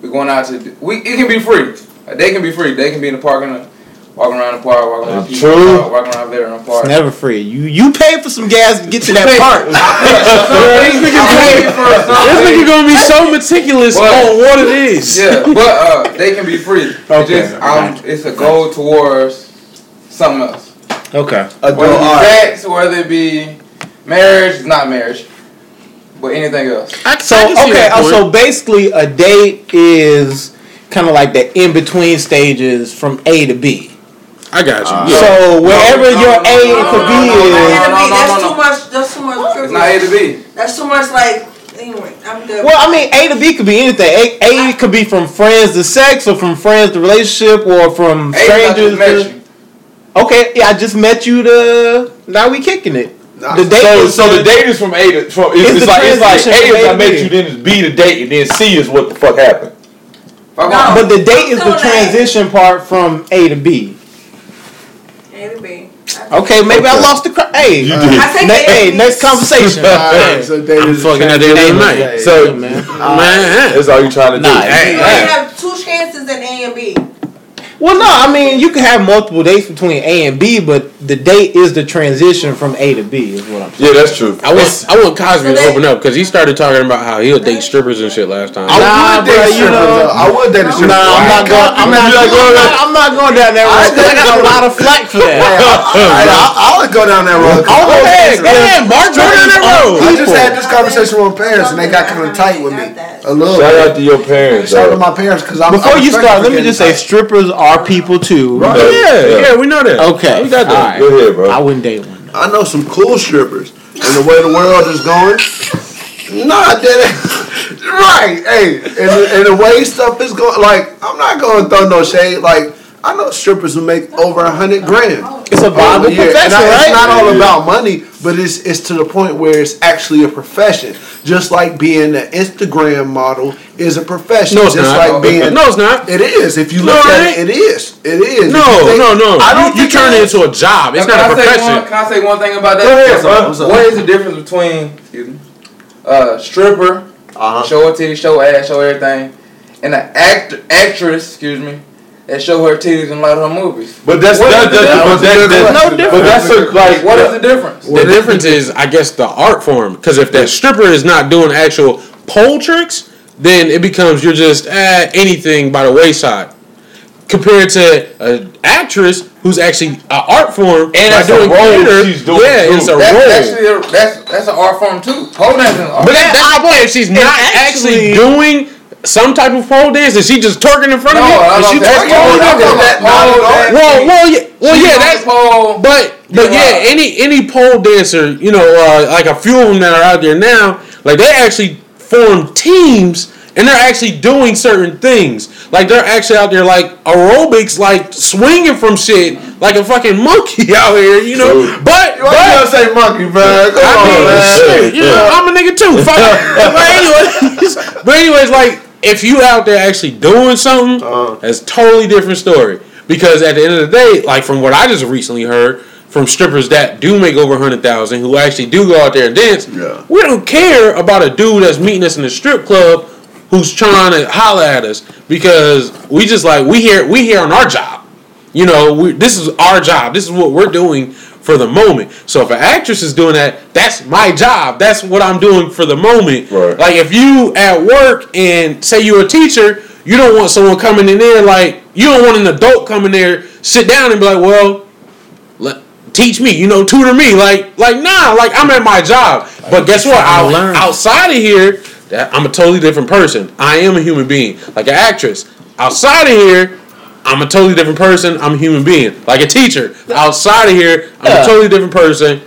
S9: We're going out to we. It can be free. A day can be free. They can be in the park and walking around the park, walking around
S3: That's
S9: People's
S3: true.
S9: Park, walking around Veteran Park.
S5: It's never free. You you pay for some gas to get to that park.
S4: this nigga gonna be so meticulous
S9: What?
S4: on what it is.
S9: Yeah, but uh, they can be free. It's
S5: Okay,
S9: just um, it's a goal towards something else.
S5: Okay.
S6: Adult
S9: Whether it be
S6: art.
S9: sex, whether it be marriage, not marriage, but anything else.
S4: I,
S5: So
S4: I
S5: okay, uh, so basically a date is kind of like the in between stages from A to B.
S4: I got you. Yeah.
S5: So wherever
S9: no,
S5: your
S9: no,
S5: A
S9: no,
S5: to
S9: no,
S5: B
S9: no, no,
S5: is.
S9: no, no, no,
S8: that's
S9: no.
S8: too much. That's too much.
S9: It's not A to B.
S8: That's too much. Like anyway, I'm good.
S5: Well, I mean, A to B could be anything. A, A could be from friends to sex, or from friends to relationship, or from
S9: A is I
S5: strangers.
S9: just met
S5: to-
S9: you.
S5: Okay, yeah, I just met you. To now we kicking it.
S6: Nah,
S5: The date
S3: So,
S5: is
S3: so the date is from A to from. It's,
S5: It's
S3: it's like it's like
S5: transition
S3: A is
S5: A
S3: I
S5: to
S3: met
S5: B.
S3: you, then it's B the date, and then C is what the fuck happened.
S8: No.
S5: But the date is the
S8: that.
S5: transition part from A to B.
S8: A to B.
S5: Okay, maybe I lost the. Cr- hey,
S3: You
S5: uh,
S3: did.
S8: I take
S5: ne-
S8: A to
S5: hey,
S8: B.
S5: next conversation.
S6: Alright, so date is a
S4: fucking at the end of the night.
S6: transition.
S3: So
S5: man.
S4: Man,
S3: that's all you trying to do.
S5: Nah,
S4: hey,
S8: You
S4: hey.
S8: have two chances in A and B.
S5: Well, no, I mean you can have multiple dates between A and B, but the date is the transition from A to B. Is what I'm saying.
S3: Yeah, that's true.
S4: I want I want Cosby
S8: So
S4: to open up because he started talking about how he'll date strippers and shit last time.
S6: I
S5: Nah,
S6: would
S5: bro,
S6: date
S5: you know-
S6: I would date a stripper.
S5: Nah, I'm not going. I'm not,
S3: like,
S5: I'm not, I'm not going down that road. 'cause I got a lot of flack for that.
S6: I, I, I would go down that road.
S5: I'll go ahead, go ahead, Mark. Go down that road.
S6: I just had this conversation with my parents and they got kind of tight with me. A little
S3: Shout out to your parents.
S6: Shout out to my parents because I'm
S5: Before you start, let me just say, strippers are people too.
S6: Right.
S4: Oh, yeah, yeah, we know that.
S5: Okay,
S4: we got that.
S5: all right.
S3: Go ahead, bro.
S5: I wouldn't date one.
S6: I know some cool strippers, and the way the world is going, nah, that right. Hey, and the, and the way stuff is going, like I'm not going to throw no shade. Like I know strippers who make over a hundred grand.
S5: It's a viable
S6: over
S5: profession,
S6: and I,
S5: right?
S6: It's not all about money, but it's it's to the point where it's actually a profession. Just like being an Instagram model is a profession.
S4: No, it's
S6: just
S4: not.
S6: like being
S4: no, it's not.
S6: It is. If you
S4: No,
S6: look at it, it is. It is.
S4: No,
S6: If think-
S4: no, no.
S6: I don't
S4: you, you turn
S6: it
S4: it
S6: is.
S4: into a job. It's
S9: Can
S4: not a
S9: I say
S4: profession.
S9: one- can I say one thing about that?
S6: Go ahead,
S9: Yes,
S6: bro. What's up?
S9: What is the difference between excuse me, uh, stripper,
S6: Uh-huh.
S9: show a titties, show ass, show everything, and an act actress, excuse me, that show her titties in a lot of her movies?
S3: But that's
S9: What
S3: that,
S9: is the
S3: that,
S9: difference?
S3: but that, that,
S5: No
S3: But that's a, like
S9: What is the difference?
S4: The difference is, I guess, the art form. Because if that stripper is not doing actual pole tricks, then it becomes you're just eh, anything by the wayside. Compared to an actress who's actually an art form
S3: And
S4: by
S3: it's a role she's doing,
S4: yeah,
S3: too.
S4: it's a
S9: That's
S4: role.
S9: actually a, that's that's an art form too. Pole dancing. is an art.
S4: but that, that's the point. If she's not
S5: actually-
S4: actually, doing some type of pole dance, is she just twerking in front
S9: no,
S4: of you?
S9: I
S4: Is she
S9: don't
S4: just
S9: think
S4: pole
S9: that pole dancing.
S4: Well, well, yeah, well, yeah, that's
S9: pole.
S4: But but
S9: Yeah.
S4: yeah, any any pole dancer, you know, uh, like a few of them that are out there now, like they actually form teams and they're actually doing certain things. Like they're actually out there like aerobics, like swinging from shit like a fucking monkey out here, you know.
S3: True.
S4: But
S6: Why you
S4: but
S6: gotta say monkey, man? Come
S4: I
S6: on,
S4: mean,
S6: man.
S4: shit, you know, I'm a nigga too. Fuck it. but anyways, but anyways, like if you out there actually doing something,
S6: Uh-huh.
S4: that's totally different story. Because at the end of the day, like from what I just recently heard from strippers that do make over a hundred thousand, who actually do go out there and dance,
S6: Yeah.
S4: we don't care about a dude that's meeting us in the strip club who's trying to holler at us because we just like we here we here on our job. You know, we, this is our job. This is what we're doing for the moment. So if an actress is doing that, that's my job. That's what I'm doing for the moment.
S3: Right.
S4: Like if you at work and say you're a teacher, you don't want someone coming in there like you don't want an adult coming there, sit down and be like, well, let, teach me, you know, tutor me. Like, like nah, like I'm at my job. But guess what?
S5: trying
S4: Out,
S5: learn.
S4: outside of here, that I'm a totally different person. I am a human being, like an actress. Outside of here, I'm a totally different person. I'm a human being, like a teacher. Outside of here, I'm
S5: Yeah.
S4: a totally different person.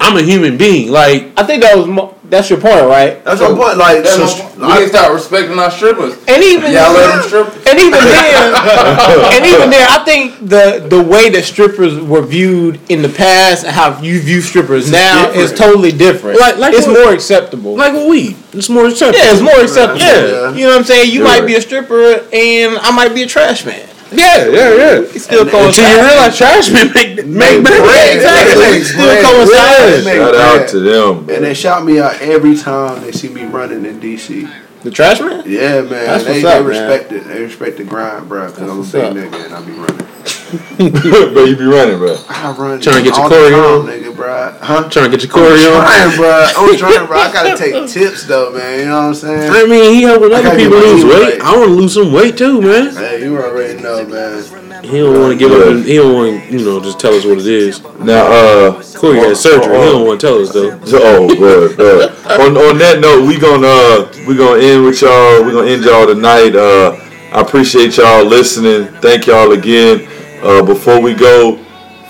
S4: I'm a human being. Like,
S5: I think that was mo- that's your point, right?
S6: That's my point. Like,
S9: That's
S6: so,
S9: my- we need to start respecting our strippers.
S5: And even
S9: Y'all let them strip.
S5: and even then, and even then, I think the the way that strippers were viewed in the past and how you view strippers now is totally different.
S4: Like- like
S5: it's
S4: what-
S5: more acceptable.
S4: like with weed, it's more acceptable.
S5: yeah, it's more acceptable.
S6: Yeah.
S5: You know what I'm saying? You
S3: You're
S5: might be a stripper and I might be a trash man.
S4: Yeah, yeah, yeah.
S5: It still
S6: And-
S5: coincides.
S4: Until you realize trash men make make better
S6: bread.
S4: Exactly.
S6: They make
S5: Still
S6: bread.
S5: coincides.
S6: They make
S3: Shout out to them.
S6: And they shout me out every time they see me running in DC.
S5: The trash man?
S6: Yeah, man.
S5: That's
S6: they,
S5: what's
S6: they
S5: up, man.
S6: respect it. They respect the grind, bro. Because I'm a
S5: what's
S6: big nigga and I be running.
S3: but you be running, bro.
S6: I run
S4: Trying to get your
S6: all the
S4: choreo
S6: time, nigga, bro. Huh?
S4: Trying to get your
S6: I'm trying, bro. I'm trying, bro. I gotta take tips though, man. You know what I'm saying?
S4: I mean, he helping other people lose weight.
S6: right.
S4: I want to lose some weight too, man.
S6: Hey, you already know, man.
S4: He don't want to give up. He don't want you know, just tell us what it is.
S3: Now, uh,
S4: Corey had surgery. He don't want to tell us though.
S3: Oh, good, good. on on that note, we gonna uh, we gonna end with y'all. We gonna end y'all tonight. Uh, I appreciate y'all listening. Thank y'all again. Uh, before we go,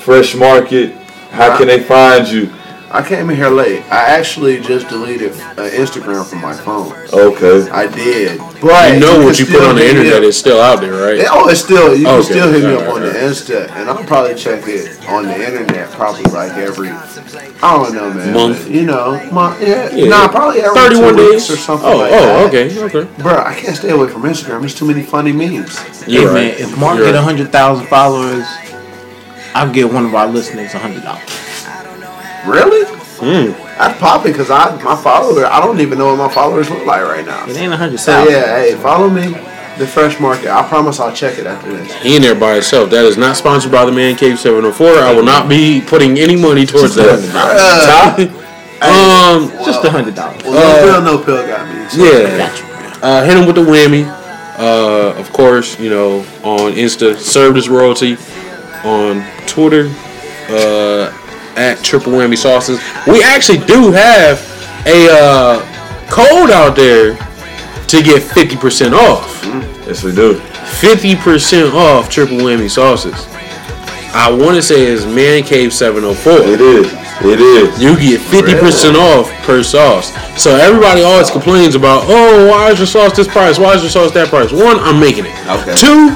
S3: Fresh Market. How can they find you?
S6: I came in here late. I actually just deleted uh, Instagram from my phone.
S3: Okay.
S6: I did, but
S4: You know what you put on the internet is still out there, right?
S6: Yeah, oh, it's still you can still hit me up
S4: Alright,
S6: on the. Insta, and I'll probably check it on the internet probably like every I don't know, man.
S4: Month?
S6: but, you know, month. Yeah,
S4: Yeah.
S6: nah, probably every
S4: 31
S6: two
S4: days
S6: weeks or something
S4: Oh,
S6: like
S4: oh,
S6: that.
S4: okay, okay.
S6: Bro, I can't stay away from Instagram. There's too many funny memes.
S4: You're
S5: hey man, if Mark
S4: You're
S5: get
S4: right.
S5: hundred thousand followers, I'll give one of our listeners hundred dollars.
S6: Really?
S4: Mm.
S6: That's popping because I my follower. I don't even know what my followers look like right now.
S5: It ain't a hundred
S6: So yeah, hey, follow me, the Fresh Market. I promise I'll check it after this.
S4: He in there by himself. That is not sponsored by the Man Cave 704. I will not be putting any money towards that.
S6: Uh,
S4: um,
S5: Just a hundred dollars.
S6: well, no pill, no pill got me. So.
S4: yeah. Uh, hit him with the whammy. Uh, of course, you know, on Insta, serve this royalty. On Twitter, uh, at Triple Whammy Sauces. We actually do have a uh, code out there to get 50% off.
S3: Yes, we do.
S4: 50% off Triple Whammy Sauces. I want to say it's Man Cave 704.
S3: It is. It is.
S4: You get 50% off per sauce. So everybody always complains about, oh, why is your sauce this price? Why is your sauce that price? One, I'm making it.
S6: Okay.
S4: Two,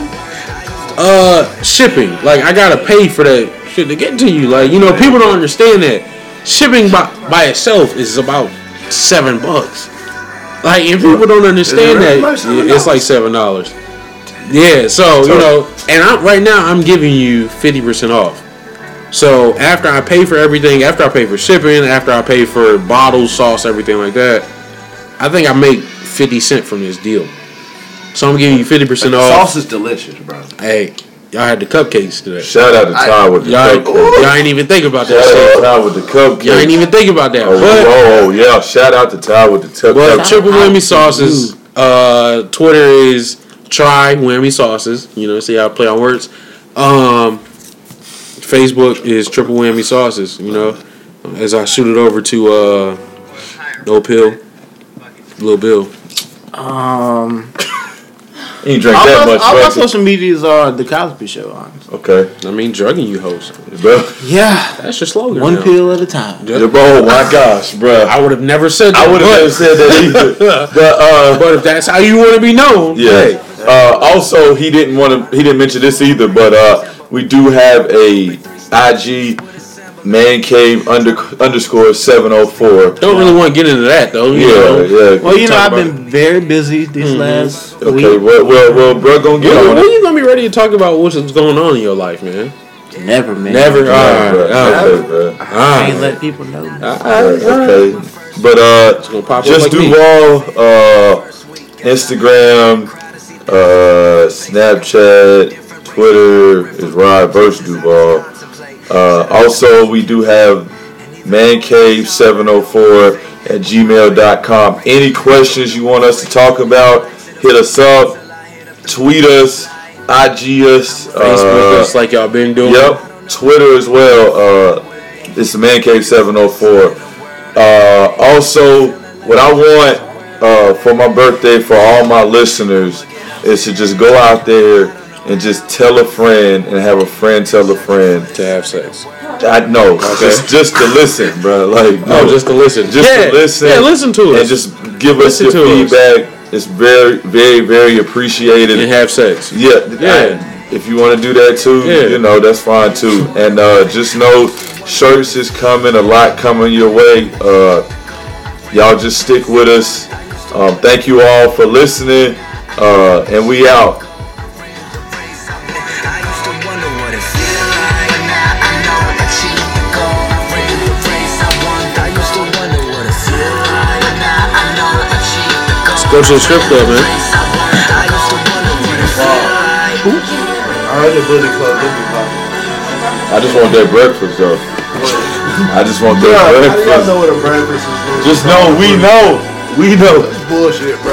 S4: uh, shipping. Like I gotta pay for that shit to get to you. Like you know, people don't understand that shipping by by itself is about seven bucks. Like if people don't understand that, yeah, it's like seven dollars. Yeah. So you know, and I'm right now I'm giving you fifty percent off. So after I pay for everything, after I pay for shipping, after I pay for bottles, sauce, everything like that, I think I make fifty cent from this deal. So I'm giving you fifty percent off.
S6: sauce is delicious, bro.
S4: Hey, y'all had the cupcakes today.
S3: Shout out to Ty with the
S4: Y'all,
S3: cupcakes.
S4: y'all ain't even think about that
S3: Shout out to
S4: shit.
S3: Ty with the cupcakes.
S4: Y'all ain't even think about that.
S3: Oh,
S4: But
S3: oh, yeah. Shout out to Ty with the tub.
S4: but
S3: cupcakes.
S4: triple whammy
S5: to
S4: sauces. Uh, Twitter is try whammy sauces. You know, see how I play on words. Um, Facebook is triple whammy sauces. You know, as I shoot it over to uh, No Pill, Lil Bill.
S5: Um,
S3: He ain't drink
S5: All,
S3: that
S5: my,
S3: much.
S5: all my social medias are the Cosby Show. Honestly.
S3: Okay,
S4: I mean, drugging you hoes.
S3: bro.
S5: Yeah,
S4: That's your slogan.
S5: one
S4: now.
S5: pill at a time.
S3: Yeah, bro, oh my gosh, bro.
S4: I would have never said that.
S3: I would have never said that either. But uh,
S4: But if that's how you want to be known,
S3: Yeah.
S4: hey,
S3: Uh, also, he didn't want to. He didn't mention this either. But uh, we do have a IG man cave under underscore seven oh four.
S4: don't really want to get into that though. You
S3: Yeah,
S4: know.
S3: yeah.
S5: Well, you know, I've
S4: about
S5: been very busy these last
S3: Okay,
S5: week.
S3: well, well, well, bro, gonna get
S4: When,
S3: on
S4: when
S3: it.
S4: you gonna be ready to talk about what's going on in your life, man?
S5: Never, man.
S4: Never.
S3: Yeah,
S4: Alright,
S3: bro.
S4: alright.
S3: Okay, bro.
S5: I ain't let people know.
S3: Alright, Okay, but uh,
S4: gonna pop up
S3: just
S4: like me.
S3: Duval, uh, Instagram, uh, Snapchat, Twitter is Rod versus Duval. Uh, also, we do have mancave704 at gmail.com. Any questions you want us to talk about, hit us up, tweet us, IG us,
S4: Facebook,
S3: uh,
S4: just like y'all been doing.
S3: Yep, Twitter as well. Uh, it's the Man Cave 704. Uh, also, what I want uh, for my birthday for all my listeners is to just go out there and just tell a friend and have a friend tell a friend.
S4: To have sex.
S3: I know, just just to listen, bro. Like
S4: No, just to listen.
S3: just
S4: yeah,
S3: to listen.
S4: Yeah, listen to us.
S3: and just give us your
S4: to us.
S3: feedback. It's very, very, very appreciated.
S4: and have sex.
S3: Yeah,
S4: Yeah.
S3: I- if you want to do that too,
S4: Yeah.
S3: you know that's fine too. And uh, just know, shirts is coming. A lot coming your way. Uh, y'all just stick with us. Um, thank you all for listening. Uh, and we out.
S4: Go to the strip club, man.
S2: place I. I used to wonder what it feel like.
S6: I heard the Bully Club did be popping.
S3: I just want that breakfast though. I just want that
S6: Bro, how do y'all
S3: breakfast.
S6: know what a breakfast is?
S3: Just know we know. We know.
S6: Bullshit, bro.